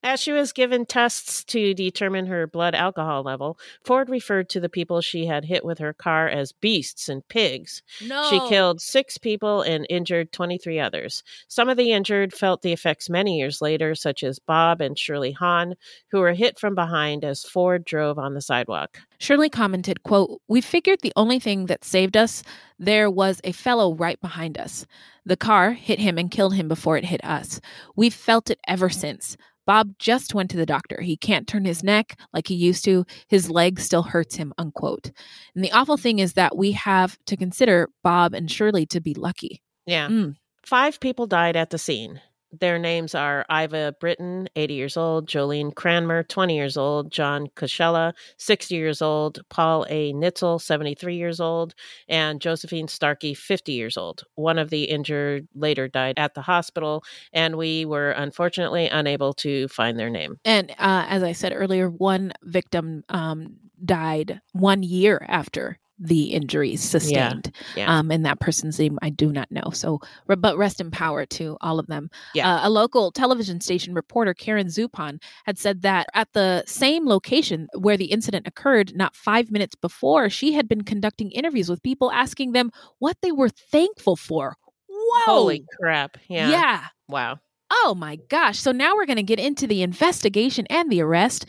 As she was given tests to determine her blood alcohol level, Ford referred to the people she had hit with her car as beasts and pigs. No. She killed six people and injured 23 others. Some of the injured felt the effects many years later, such as Bob and Shirley Hahn, who were hit from behind as Ford drove on the sidewalk. Shirley commented, quote, We figured the only thing that saved us, there was a fellow right behind us. The car hit him and killed him before it hit us. We've felt it ever since. Bob just went to the doctor. He can't turn his neck like he used to. His leg still hurts him, unquote. And the awful thing is that we have to consider Bob and Shirley to be lucky. Yeah. Mm. Five people died at the scene. Their names are Iva Britton, 80 years old, Jolene Cranmer, 20 years old, John Koshella, 60 years old, Paul A. Nitzel, 73 years old, and Josephine Starkey, 50 years old. One of the injured later died at the hospital, and we were unfortunately unable to find their name. And uh, as I said earlier, one victim um, died one year after the injuries sustained. yeah. Um, and that person's name I do not know. So, but rest in power to all of them. Yeah. Uh, a local television station reporter, Karen Zupan, had said that at the same location where the incident occurred, not five minutes before, she had been conducting interviews with people asking them what they were thankful for. Whoa. Holy crap. Yeah. yeah. Wow. Oh my gosh. So now we're going to get into the investigation and the arrest.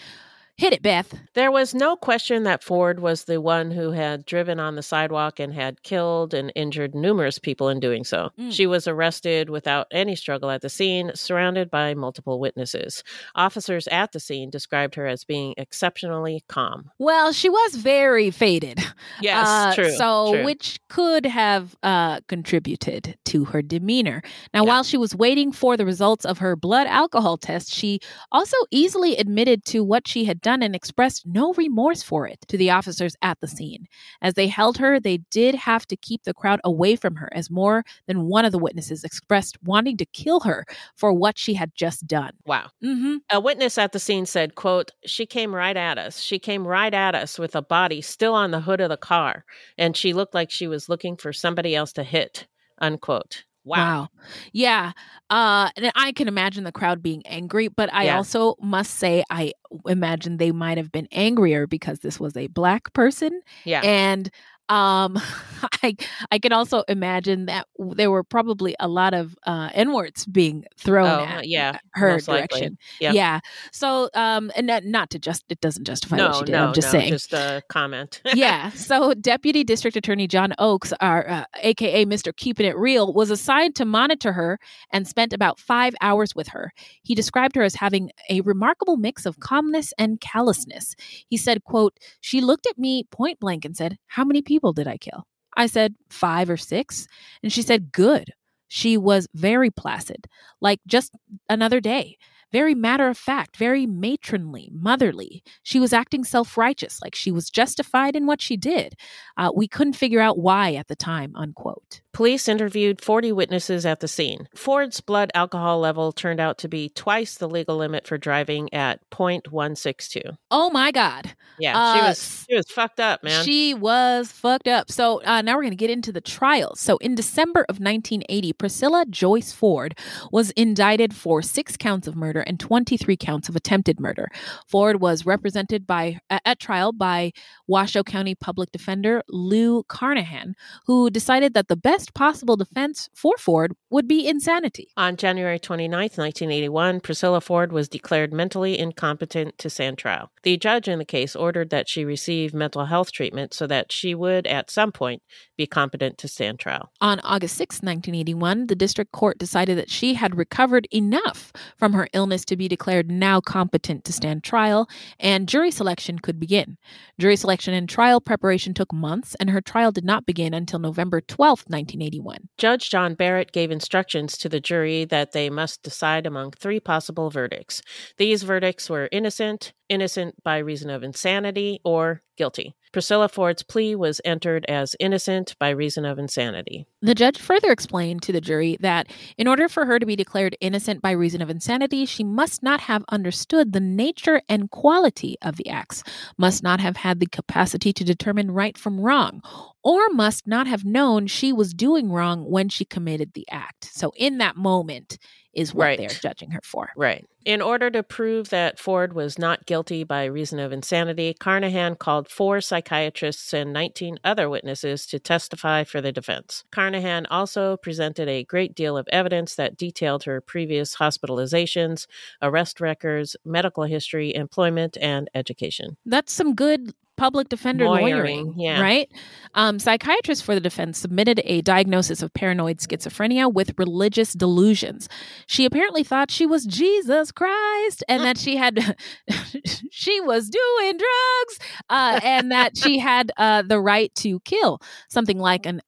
Hit it, Beth. There was no question that Ford was the one who had driven on the sidewalk and had killed and injured numerous people in doing so. Mm. She was arrested without any struggle at the scene, surrounded by multiple witnesses. Officers at the scene described her as being exceptionally calm. Well, she was very faded. Yes, Uh, true. So, true. which could have uh, contributed to her demeanor. Now, Yeah. while she was waiting for the results of her blood alcohol test, she also easily admitted to what she had done and expressed no remorse for it to the officers at the scene. As they held her, they did have to keep the crowd away from her, as more than one of the witnesses expressed wanting to kill her for what she had just done. wow. Mm-hmm. A witness at the scene said, quote, She came right at us. She came right at us with a body still on the hood of the car, and she looked like she was looking for somebody else to hit. Unquote. Wow. Yeah. Uh and I can imagine the crowd being angry, but I Yeah. also must say I imagine they might have been angrier because this was a black person Yeah. and um I I can also imagine that there were probably a lot of uh n-words being thrown Oh, at yeah, her direction. Yep. Yeah. So um and not, not to just it doesn't justify no, what she did. no, I'm just no, saying. just a comment. yeah. So Deputy District Attorney John Oakes, our uh, AKA Mr. Keeping It Real, was assigned to monitor her and spent about five hours with her. He described her as having a remarkable mix of calmness and callousness. He said, "quote She looked at me point blank and said, "How many people did I kill?" I said, five or six. and she said, "Good." She was very placid, like just another day very matter of fact, very matronly, motherly. She was acting self righteous, like she was justified in what she did. Uh, we couldn't figure out why at the time, unquote. Police interviewed 40 witnesses at the scene. Ford's blood alcohol level turned out to be twice the legal limit for driving at 0.162. Oh my God. Yeah, Uh, she was she was fucked up, man. She was fucked up. So uh, now we're going to get into the trial. So in December of 1980, Priscilla Joyce Ford was indicted for six counts of murder and 23 counts of attempted murder. Ford was represented by at trial by Washoe County Public Defender Lou Carnahan, who decided that the best possible defense for Ford would be insanity. On January 29th, 1981, Priscilla Ford was declared mentally incompetent to stand trial. The judge in the case ordered that she receive mental health treatment so that she would, at some point, be competent to stand trial. On August 6, 1981, the district court decided that she had recovered enough from her illness to be declared now competent to stand trial, and jury selection could begin. Jury selection and trial preparation took months, and her trial did not begin until November 12, 1981. Judge John Barrett gave instructions to the jury that they must decide among three possible verdicts. These verdicts were innocent, innocent by reason of insanity, or guilty. Priscilla Ford's plea was entered as innocent by reason of insanity. The judge further explained to the jury that in order for her to be declared innocent by reason of insanity, she must not have understood the nature and quality of the acts, must not have had the capacity to determine right from wrong, or must not have known she was doing wrong when she committed the act. So, in that moment, is what Right. they're judging her for. Right. In order to prove that Ford was not guilty by reason of insanity, Carnahan called four psychiatrists and 19 other witnesses to testify for the defense. Carnahan also presented a great deal of evidence that detailed her previous hospitalizations, arrest records, medical history, employment, and education. That's some good public defender Lawyering, lawyering, yeah. right? Um, psychiatrists for the defense submitted a diagnosis of paranoid schizophrenia with religious delusions. She apparently thought she was Jesus Christ and that she had she was doing drugs uh, and that she had uh, the right to kill, something like an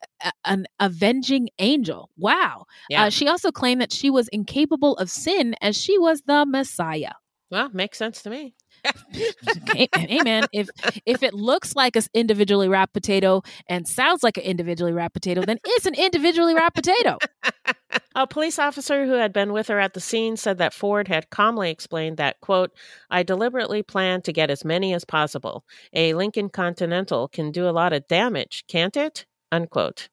an avenging angel. Wow. Yeah. Uh, she also claimed that she was incapable of sin as she was the Messiah. Well, makes sense to me. Hey, hey, man, if if it looks like an individually wrapped potato and sounds like an individually wrapped potato, then it's an individually wrapped potato. A police officer who had been with her at the scene said that Ford had calmly explained that, quote, I deliberately planned to get as many as possible. A Lincoln Continental can do a lot of damage, can't it? Unquote.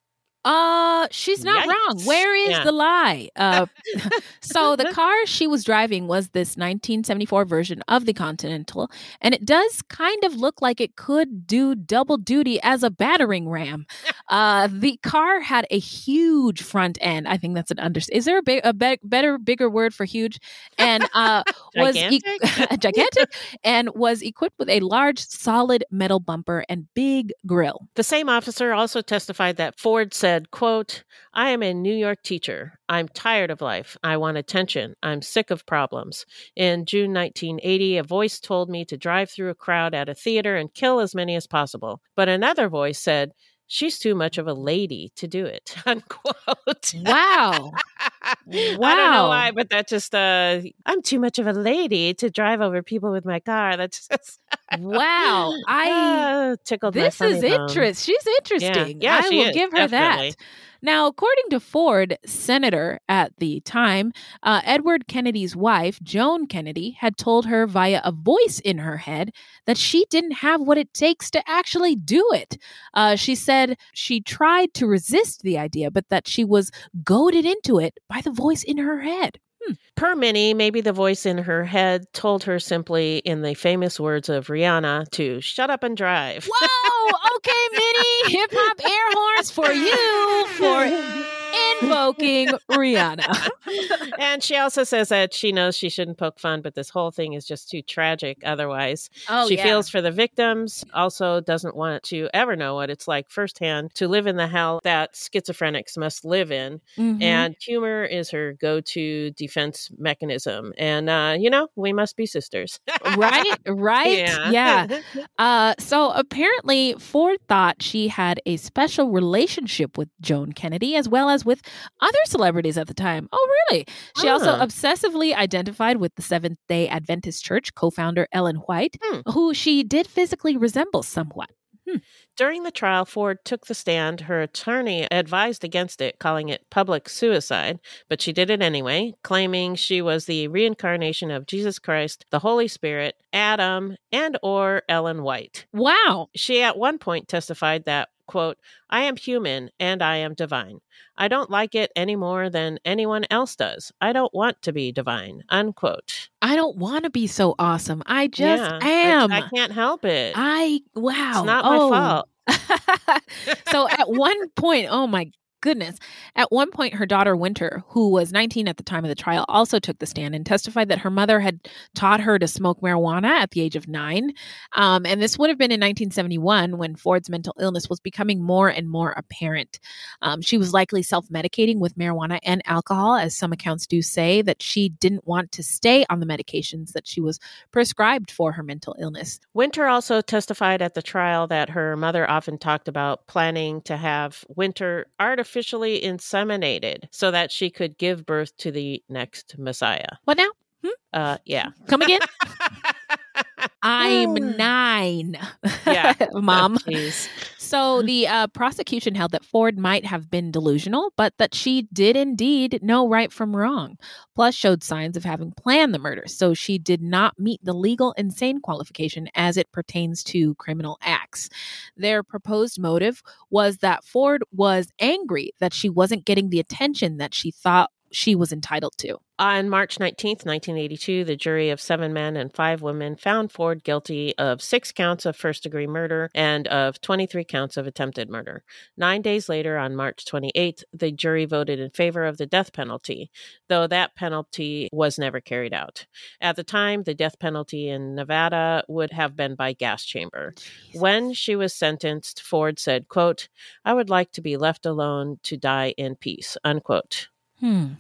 Uh, she's not wrong. Where is Yeah. the lie? Uh, so the car she was driving was this 1974 version of the Continental, and it does kind of look like it could do double duty as a battering ram. Uh, the car had a huge front end. I think that's an under. Is there a, big, a be- better, bigger word for huge? And uh, was e- Gigantic? gigantic and was equipped with a large, solid metal bumper and big grill. The same officer also testified that Ford said, quote, I am a New York teacher. I'm tired of life. I want attention. I'm sick of problems. In June 1980, a voice told me to drive through a crowd at a theater and kill as many as possible. But another voice said, She's too much of a lady to do it. Unquote. Wow. wow I don't know why, but that just uh I'm too much of a lady to drive over people with my car. That's just Wow. I ah, tickled this is interest. She's interesting. Yeah, I she will is, give her definitely. that. Now, according to Ford, Senator at the time, uh, Edward Kennedy's wife, Joan Kennedy, had told her via a voice in her head that she didn't have what it takes to actually do it. Uh, she said she tried to resist the idea, but that she was goaded into it by the voice in her head. Hmm. Per Minnie, maybe the voice in her head told her simply, in the famous words of Rihanna, to shut up and drive. Whoa! Okay, Minnie, hip hop air horns for you for invoking Rihanna. and she also says that she knows she shouldn't poke fun, but this whole thing is just too tragic otherwise. Oh, she yeah. feels for the victims, also doesn't want to ever know what it's like firsthand to live in the hell that schizophrenics must live in. Mhm. And humor is her go to defense mechanism. And, uh, you know, we must be sisters. right right Yeah. yeah uh so apparently ford thought she had a special relationship with joan kennedy as well as with other celebrities at the time oh really she also Ah. obsessively identified with the seventh day adventist church co-founder ellen white Hmm. who she did physically resemble somewhat During the trial, Ford took the stand. Her attorney advised against it, calling it public suicide, but she did it anyway, claiming she was the reincarnation of Jesus Christ, the Holy Spirit, Adam, and or Ellen White. wow She at one point testified that, quote, I am human and I am divine. I don't like it any more than anyone else does. I don't want to be divine, unquote. i don't want to be so awesome i just Yeah, I- am I, can't help it. I wow. it's not my Oh. fault. so at one point, oh my goodness, at one point, her daughter Winter, who was 19 at the time of the trial, also took the stand and testified that her mother had taught her to smoke marijuana at the age of nine. Um, and this would have been in 1971 when Ford's mental illness was becoming more and more apparent. Um, she was likely self medicating with marijuana and alcohol, as some accounts do say that she didn't want to stay on the medications that she was prescribed for her mental illness. Winter also testified at the trial that her mother often talked about planning to have Winter artificially inseminated so that she could give birth to the next Messiah. What now? Uh, yeah. Come again? I'm nine. Yeah. Mom. Jeez. So the uh, prosecution held that Ford might have been delusional, but that she did indeed know right from wrong. Plus, showed signs of having planned the murder. So she did not meet the legal insane qualification as it pertains to criminal acts. Their proposed motive was that Ford was angry that she wasn't getting the attention that she thought she was entitled to. On March 19th, 1982, the jury of seven men and five women found Ford guilty of six counts of first degree murder and of 23 counts of attempted murder. Nine days later, on March 28th, the jury voted in favor of the death penalty, though that penalty was never carried out. At the time, the death penalty in Nevada would have been by gas chamber. Jesus. When she was sentenced, Ford said, quote, I would like to be left alone to die in peace, unquote. Hmm.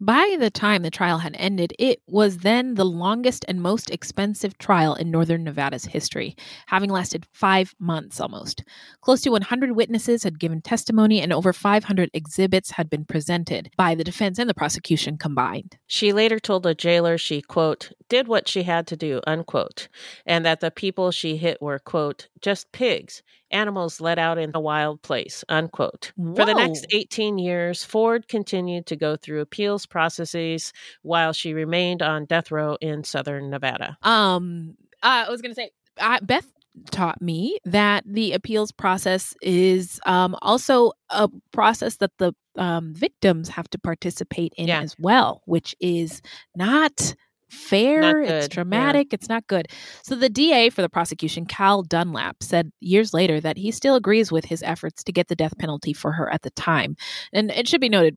By the time the trial had ended, it was then the longest and most expensive trial in Northern Nevada's history, having lasted five months almost. Close to 100 witnesses had given testimony, and over 500 exhibits had been presented by the defense and the prosecution combined. She later told a jailer she, quote, did what she had to do, unquote, and that the people she hit were, quote, just pigs animals let out in a wild place, unquote. Whoa. For the next 18 years, Ford continued to go through appeals processes while she remained on death row in southern Nevada. Um, uh, I was going to say, uh, Beth taught me that the appeals process is um, also a process that the um, victims have to participate in yeah. as well, which is not fair, it's dramatic, yeah. it's not good. So the DA for the prosecution, Cal Dunlap, said years later that he still agrees with his efforts to get the death penalty for her at the time. And it should be noted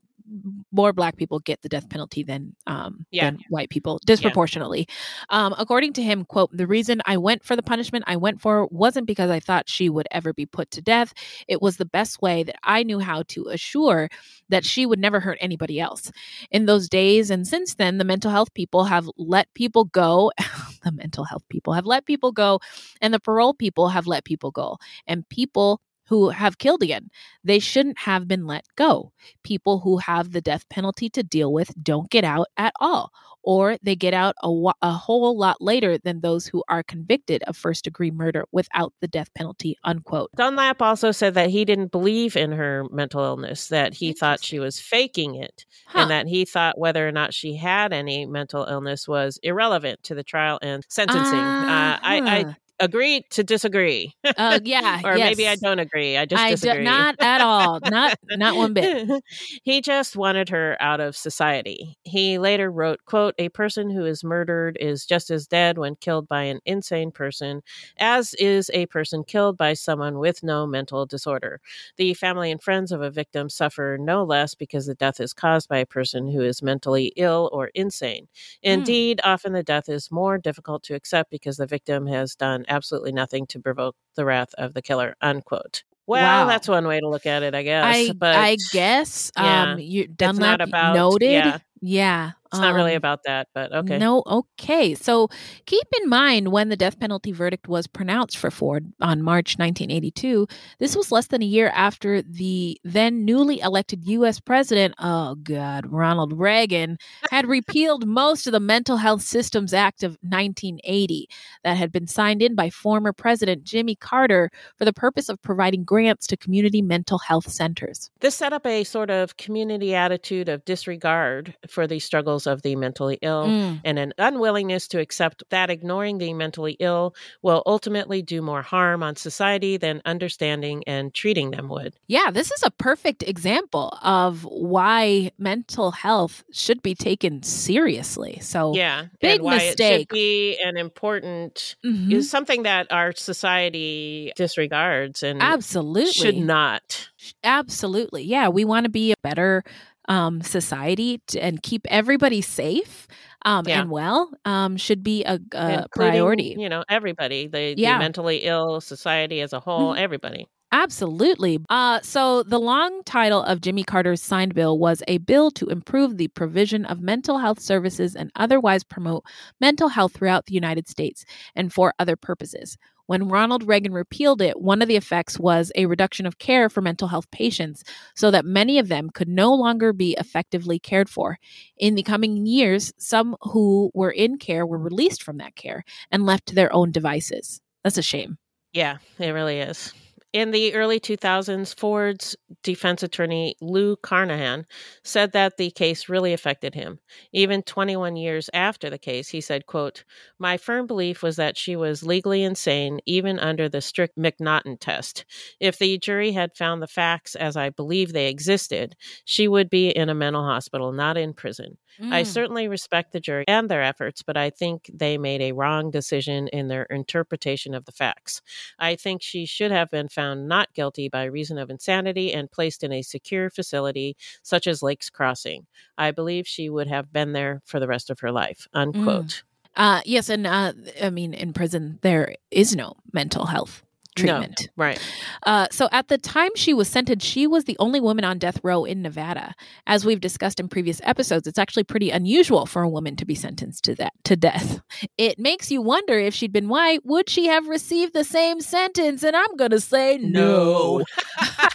more black people get the death penalty than um yeah. than white people disproportionately. Yeah. Um according to him, quote, the reason I went for the punishment I went for wasn't because I thought she would ever be put to death. It was the best way that I knew how to assure that she would never hurt anybody else. In those days and since then, the mental health people have let people go. the mental health people have let people go and the parole people have let people go. And people who have killed again. They shouldn't have been let go. People who have the death penalty to deal with don't get out at all, or they get out a, a whole lot later than those who are convicted of first degree murder without the death penalty, unquote. Dunlap also said that he didn't believe in her mental illness, that he thought she was faking it, huh. and that he thought whether or not she had any mental illness was irrelevant to the trial and sentencing. Uh, uh, I, I agree to disagree. Uh, yeah, or yes. maybe I don't agree. I just I disagree. Do, not at all. Not not one bit. he just wanted her out of society. He later wrote, "quote A person who is murdered is just as dead when killed by an insane person as is a person killed by someone with no mental disorder. The family and friends of a victim suffer no less because the death is caused by a person who is mentally ill or insane. Hmm. Indeed, mm. often the death is more difficult to accept because the victim has done absolutely nothing to provoke the wrath of the killer, unquote. Well, wow. that's one way to look at it, I guess. I, but I guess yeah, um, you Dunlap about, noted. Yeah. yeah. It's not really um, about that, but okay. No, okay. So keep in mind when the death penalty verdict was pronounced for Ford on March 1982, this was less than a year after the then newly elected U.S. president, oh God, Ronald Reagan, had repealed most of the Mental Health Systems Act of 1980 that had been signed in by former President Jimmy Carter for the purpose of providing grants to community mental health centers. This set up a sort of community attitude of disregard for the struggles of the mentally ill mm. and an unwillingness to accept that ignoring the mentally ill will ultimately do more harm on society than understanding and treating them would. Yeah, this is a perfect example of why mental health should be taken seriously. So, yeah, big mistake. It should be an important mm-hmm. is something that our society disregards and absolutely should not. Absolutely. Yeah, we want to be a better um, society and keep everybody safe um, yeah. and well um, should be a, a priority. You know, everybody, the, yeah. the, mentally ill society as a whole, mm-hmm. everybody. Absolutely. Uh, so, the long title of Jimmy Carter's signed bill was a bill to improve the provision of mental health services and otherwise promote mental health throughout the United States and for other purposes. When Ronald Reagan repealed it, one of the effects was a reduction of care for mental health patients so that many of them could no longer be effectively cared for. In the coming years, some who were in care were released from that care and left to their own devices. That's a shame. Yeah, it really is In the early 2000s, Ford's defense attorney, Lou Carnahan, said that the case really affected him. Even 21 years after the case, he said, quote, My firm belief was that she was legally insane, even under the strict McNaughton test. If the jury had found the facts as I believe they existed, she would be in a mental hospital, not in prison. I Mm. certainly respect the jury and their efforts, but I think they made a wrong decision in their interpretation of the facts. I think she should have been found not guilty by reason of insanity and placed in a secure facility such as Lakes Crossing. I believe she would have been there for the rest of her life. Unquote. Uh, yes, and uh, I mean, in prison there is no mental health treatment. No, right. Uh, so at the time she was sentenced, she was the only woman on death row in Nevada. As we've discussed in previous episodes, it's actually pretty unusual for a woman to be sentenced to that to death. It makes you wonder if she'd been white, would she have received the same sentence? And I'm gonna say no.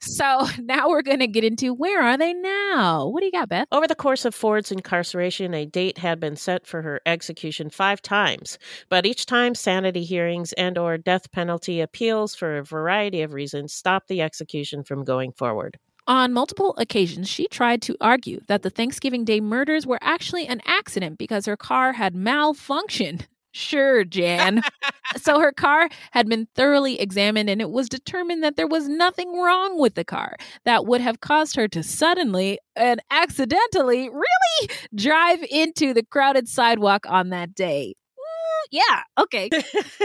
So now we're gonna get into where are they now? What do you got, Beth? Over the course of Ford's incarceration, a date had been set for her execution five times, but each time sanity hearings and or death penalty appeals for a variety of reasons stopped the execution from going forward. On multiple occasions, she tried to argue that the Thanksgiving Day murders were actually an accident because her car had malfunctioned. Sure, Jan. so her car had been thoroughly examined and it was determined that there was nothing wrong with the car that would have caused her to suddenly and accidentally really drive into the crowded sidewalk on that day. Yeah, okay.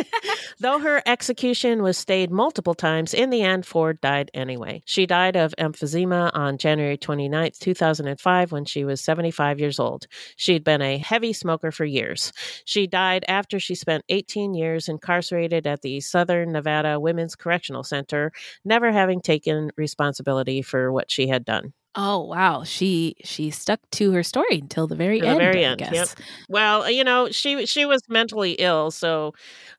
Though her execution was stayed multiple times, in the end, Ford died anyway. She died of emphysema on January 29, 2005, when she was 75 years old. She'd been a heavy smoker for years. She died after she spent 18 years incarcerated at the Southern Nevada Women's Correctional Center, never having taken responsibility for what she had done. Oh wow, she she stuck to her story until the very To the end. very I end, yep. guess. Well, you know, she she was mentally ill, so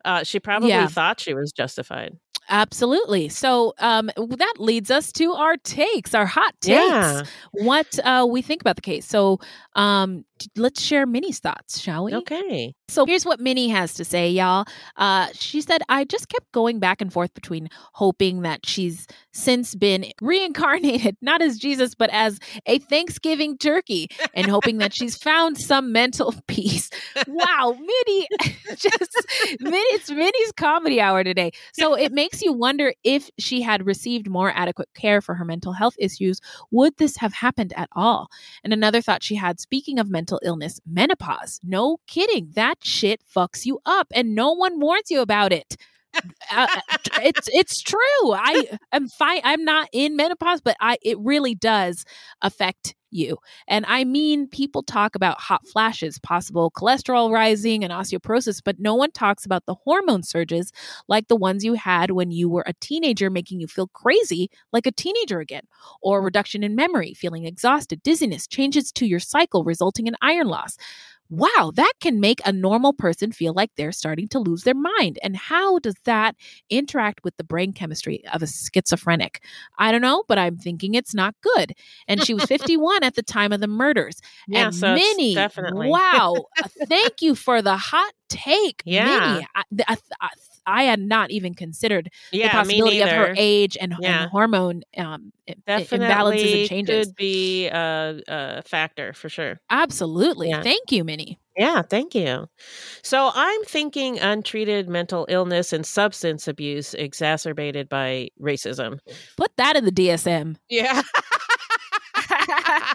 uh, she probably Yeah. thought she was justified. Absolutely. So um, that leads us to our takes, our hot takes. Yeah. What uh, we think about the case. So um, let's share Minnie's thoughts, shall we? Okay. So here's what Minnie has to say, y'all. Uh, she said, I just kept going back and forth between hoping that she's since been reincarnated, not as Jesus, but as a Thanksgiving turkey, and hoping that she's found some mental peace. Wow, Minnie, just Minnie, it's Minnie's comedy hour today. So it makes you wonder if she had received more adequate care for her mental health issues, would this have happened at all? And another thought she had speaking of mental illness, menopause. No kidding. That shit fucks you up and no one warns you about it. Uh, it's it's true. I am fine. I'm not in menopause, but I it really does affect you. And I mean, people talk about hot flashes, possible cholesterol rising, and osteoporosis, but no one talks about the hormone surges like the ones you had when you were a teenager, making you feel crazy like a teenager again, or reduction in memory, feeling exhausted, dizziness, changes to your cycle resulting in iron loss. Wow, that can make a normal person feel like they're starting to lose their mind. And how does that interact with the brain chemistry of a schizophrenic? I don't know, but I'm thinking it's not good. And she was 51 at the time of the murders. Yeah, and so Minnie, definitely. wow, thank you for the hot take, Yeah. Minnie. I, I, I, I had not even considered Yeah, the possibility of her age and, Yeah. and hormone um, i- i- Definitely imbalances and changes. could be a, a factor for sure. Absolutely. Yeah. Thank you, Minnie. Yeah, thank you. So I'm thinking untreated mental illness and substance abuse exacerbated by racism. Put that in the DSM. Yeah.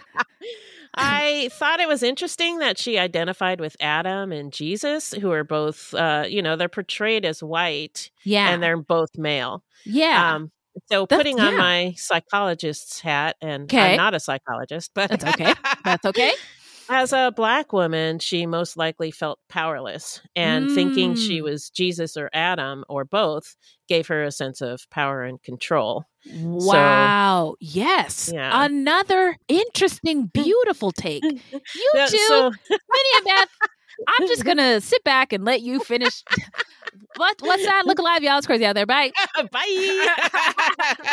I thought it was interesting that she identified with Adam and Jesus, who are both, uh, you know, they're portrayed as white Yeah. and they're both male. yeah. Um, so That's- putting on yeah. my psychologist's hat, and Okay. I'm not a psychologist, but That's okay. That's okay. As a black woman, she most likely felt powerless, and thinking she Mm. was Jesus or Adam or both gave her a sense of power and control. Wow. yes. Yeah. Another interesting, beautiful take. You Yeah, two, so- Minnie and Beth, I'm just going to sit back and let you finish. what, what's that? Look alive, y'all. It's crazy out there. Bye. Bye.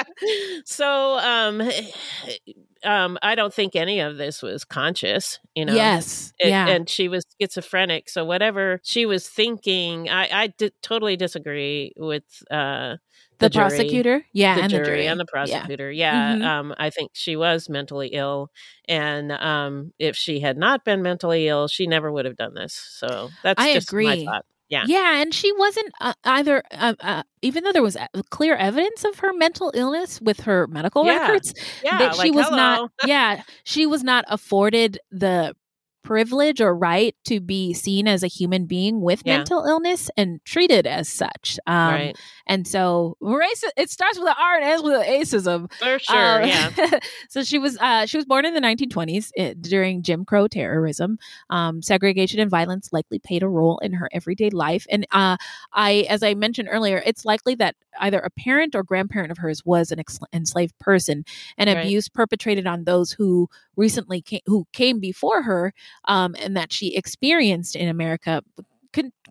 so, um, um, I don't think any of this was conscious, you know. yes. It- yeah. and she was schizophrenic. So whatever she was thinking, I, I totally disagree with uh, the, the jury, prosecutor. Yeah. the and jury, the jury. and the prosecutor. Yeah, Mhm. um, I think she was mentally ill, and um, if she had not been mentally ill, she never would have done this. So that's I just my agree. Yeah. Yeah, and she wasn't uh, either. Uh, uh, even though there was clear evidence of her mental illness with her medical Yeah. records, Yeah, that she like, was hello. not. Yeah, she was not afforded the privilege or right to be seen as a human being with Yeah. mental illness and treated as such. Um, right. And so, race. It starts with an R and ends with an acism. For sure. Um, yeah. so she was uh, she was born in the 1920s uh, during Jim Crow terrorism. Um, segregation and violence likely played a role in her everyday life. And uh, I, as I mentioned earlier, it's likely that either a parent or grandparent of hers was an ex- enslaved person, and Right. abuse perpetrated on those who recently came, who came before her, um, and that she experienced in America.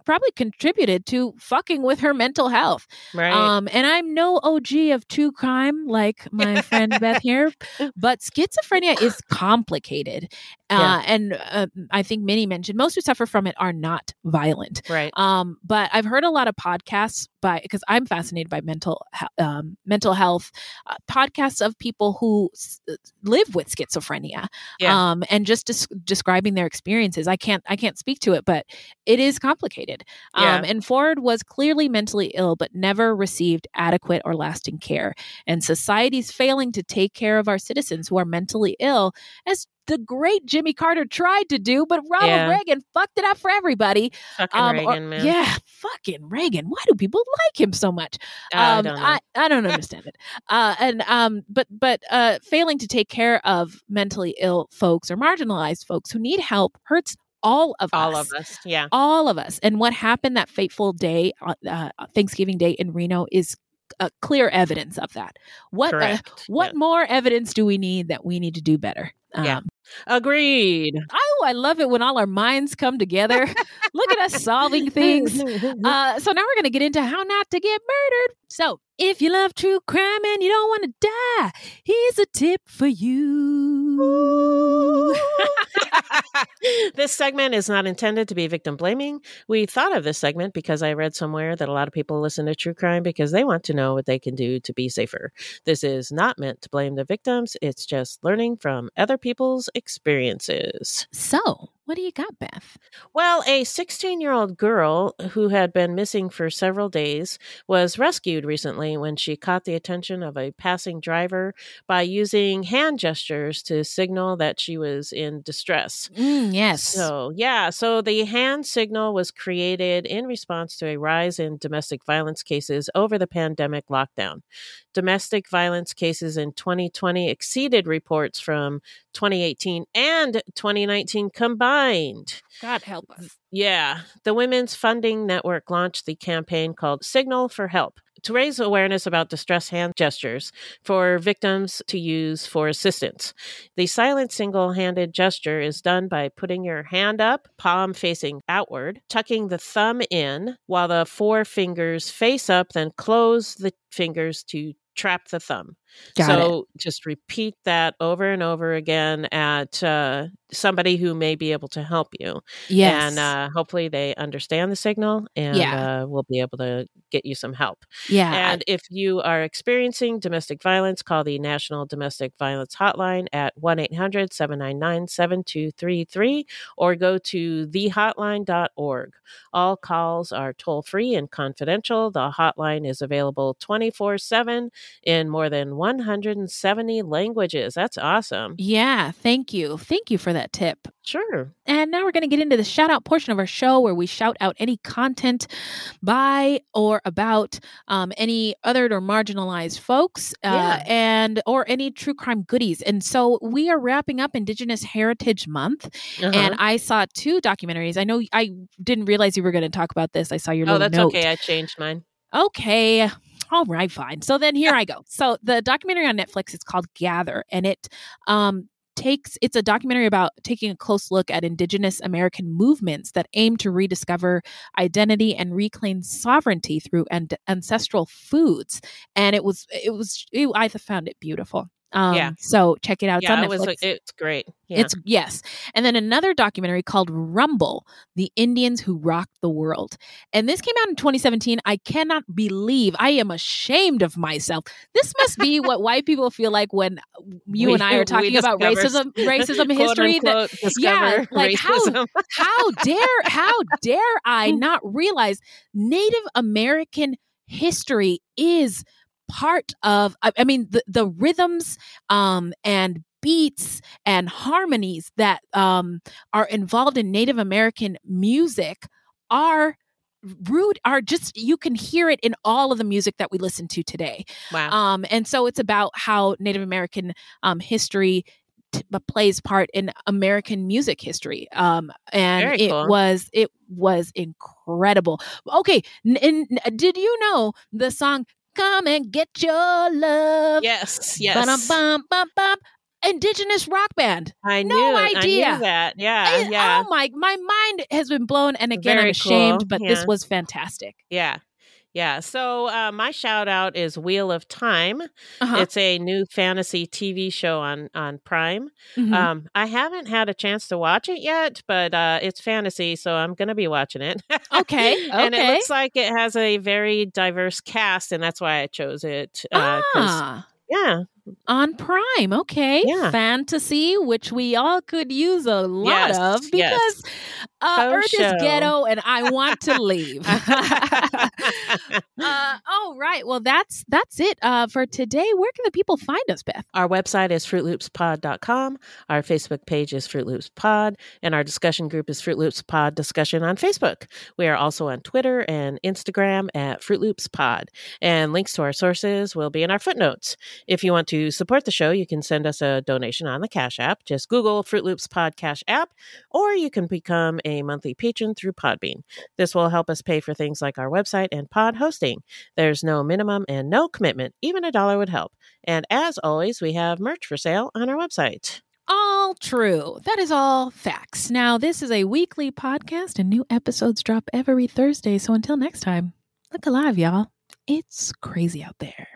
Probably contributed to fucking with her mental health. Right. Um, and I'm no OG of true crime like my friend Beth here, but schizophrenia is complicated. Uh, And uh, I think Minnie mentioned most who suffer from it are not violent. right. Um, but I've heard a lot of podcasts by because I'm fascinated by mental um, mental health uh, podcasts of people who s- uh, live with schizophrenia Yeah. um, and just des- describing their experiences. I can't I can't speak to it, but it is complicated. Yeah. Um, and Ford was clearly mentally ill, but never received adequate or lasting care. And society's failing to take care of our citizens who are mentally ill, as the great Jimmy Carter tried to do, but Ronald Yeah. Reagan fucked it up for everybody. Fucking Um, or- Reagan, man. Yeah, fucking Reagan. Why do people like him so much? I um, don't know. I, I don't understand it. Uh, and um, but but uh, failing to take care of mentally ill folks or marginalized folks who need help hurts all of All us. of us. Yeah. All of us. And what happened that fateful day, uh, uh, Thanksgiving Day in Reno, is uh, clear evidence of that. What uh, what Yeah. more evidence do we need that we need to do better? Yeah. Um, Agreed. Oh, I love it when all our minds come together. Look at us solving things. Uh, so now we're going to get into how not to get murdered. So if you love true crime and you don't want to die, here's a tip for you. this segment is not intended to be victim blaming. We thought of this segment because I read somewhere that a lot of people listen to true crime because they want to know what they can do to be safer. This is not meant to blame the victims, it's just learning from other people's experiences. So, what do you got, Beth? Well, a 16 year old girl who had been missing for several days was rescued recently when she caught the attention of a passing driver by using hand gestures to signal that she was in distress. Mm, yes. So, yeah, so the hand signal was created in response to a rise in domestic violence cases over the pandemic lockdown. Domestic violence cases in 2020 exceeded reports from 2018 and 2019 combined. God help us. Yeah, the Women's Funding Network launched the campaign called Signal for Help to raise awareness about distress hand gestures for victims to use for assistance. The silent single handed gesture is done by putting your hand up, palm facing outward, tucking the thumb in while the four fingers face up, then close the fingers to trap the thumb. Got so it. just repeat that over and over again at uh, somebody who may be able to help you. Yes. And uh, hopefully they understand the signal and yeah. uh, we'll be able to get you some help. Yeah. And if you are experiencing domestic violence, call the National Domestic Violence Hotline at 1 800 799 7233 or go to thehotline.org. All calls are toll free and confidential. The hotline is available 24 7 in more than 170 languages. That's awesome. Yeah. Thank you. Thank you for that tip. Sure. And now we're going to get into the shout out portion of our show where we shout out any content by or about um, any othered or marginalized folks uh, yeah. and or any true crime goodies. And so we are wrapping up Indigenous Heritage Month. Uh-huh. And I saw two documentaries. I know I didn't realize you were going to talk about this. I saw your Oh, that's note. okay. I changed mine. Okay all right, fine. So then here I go. So the documentary on Netflix is called Gather, and it um, takes it's a documentary about taking a close look at indigenous american movements that aim to rediscover identity and reclaim sovereignty through and ancestral foods and it was it was it, i found it beautiful um, yeah. So check it out. It's yeah, it was. It's great. Yeah. It's yes. And then another documentary called Rumble: The Indians Who Rocked the World. And this came out in 2017. I cannot believe. I am ashamed of myself. This must be what white people feel like when you we, and I are talking about racism, racism history. That, yeah, like racism. how how dare how dare I not realize Native American history is part of i, I mean the, the rhythms um, and beats and harmonies that um, are involved in native american music are rude are just you can hear it in all of the music that we listen to today. Wow. Um and so it's about how native american um history t- plays part in american music history um and Very it cool. was it was incredible. Okay n- did you know the song Come and get your love. Yes, yes. Ba-dum, bum, bum, Indigenous rock band. I no knew idea. I knew that. Yeah, I, yeah. Oh my, my mind has been blown. And again, Very I'm ashamed, cool. but yeah. this was fantastic. Yeah. Yeah. So uh, my shout out is Wheel of Time. Uh-huh. It's a new fantasy TV show on on Prime. Mhm. Um, I haven't had a chance to watch it yet, but uh, it's fantasy, so I'm going to be watching it. Okay, and it looks like it has a very diverse cast, and that's why I chose it. Uh, ah, yeah. On Prime. Okay. Yeah. Fantasy, which we all could use a lot Yes, of yes. because uh, Faux Earth show. is ghetto and I want to leave. uh, oh, right. Well, that's that's it uh, for today. Where can the people find us, Beth? Our website is fruitloopspod.com. Our Facebook page is Fruit Loops Pod, and our discussion group is Fruit Loops Pod Discussion on Facebook. We are also on Twitter and Instagram at Fruit Loops Pod, and links to our sources will be in our footnotes. If you want to support the show, you can send us a donation on the Cash App. Just Google Fruit Loops Pod Cash App, or you can become a monthly patron through Podbean. This will help us pay for things like our website and pod hosting. There's no minimum and no commitment. Even a dollar would help. And as always, we have merch for sale on our website. All true. That is all facts. Now, this is a weekly podcast, and new episodes drop every Thursday. So until next time, look alive, y'all. It's crazy out there.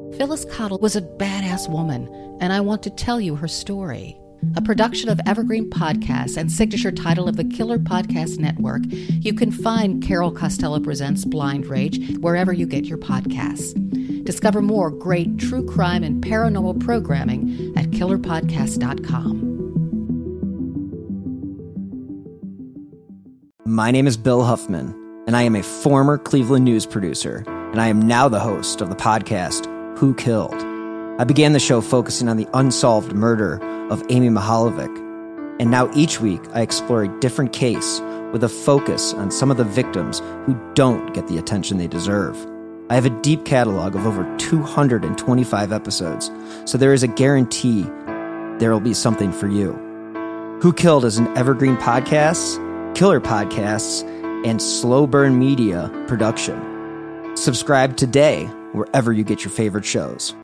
Phyllis Cottle was a badass woman, and I want to tell you her story. A production of Evergreen Podcasts and signature title of the Killer Podcast Network, you can find Carol Costello Presents Blind Rage wherever you get your podcasts. Discover more great true crime and paranormal programming at killerpodcast.com. My name is Bill Huffman, and I am a former Cleveland news producer, and I am now the host of the podcast Who Killed. I began the show focusing on the unsolved murder of Amy Mihaljevic, and now each week I explore a different case with a focus on some of the victims who don't get the attention they deserve. I have a deep catalog of over 225 episodes, so there is a guarantee there will be something for you. Who Killed is an evergreen podcast, killer podcasts, and slow burn media production. Subscribe today wherever you get your favorite shows.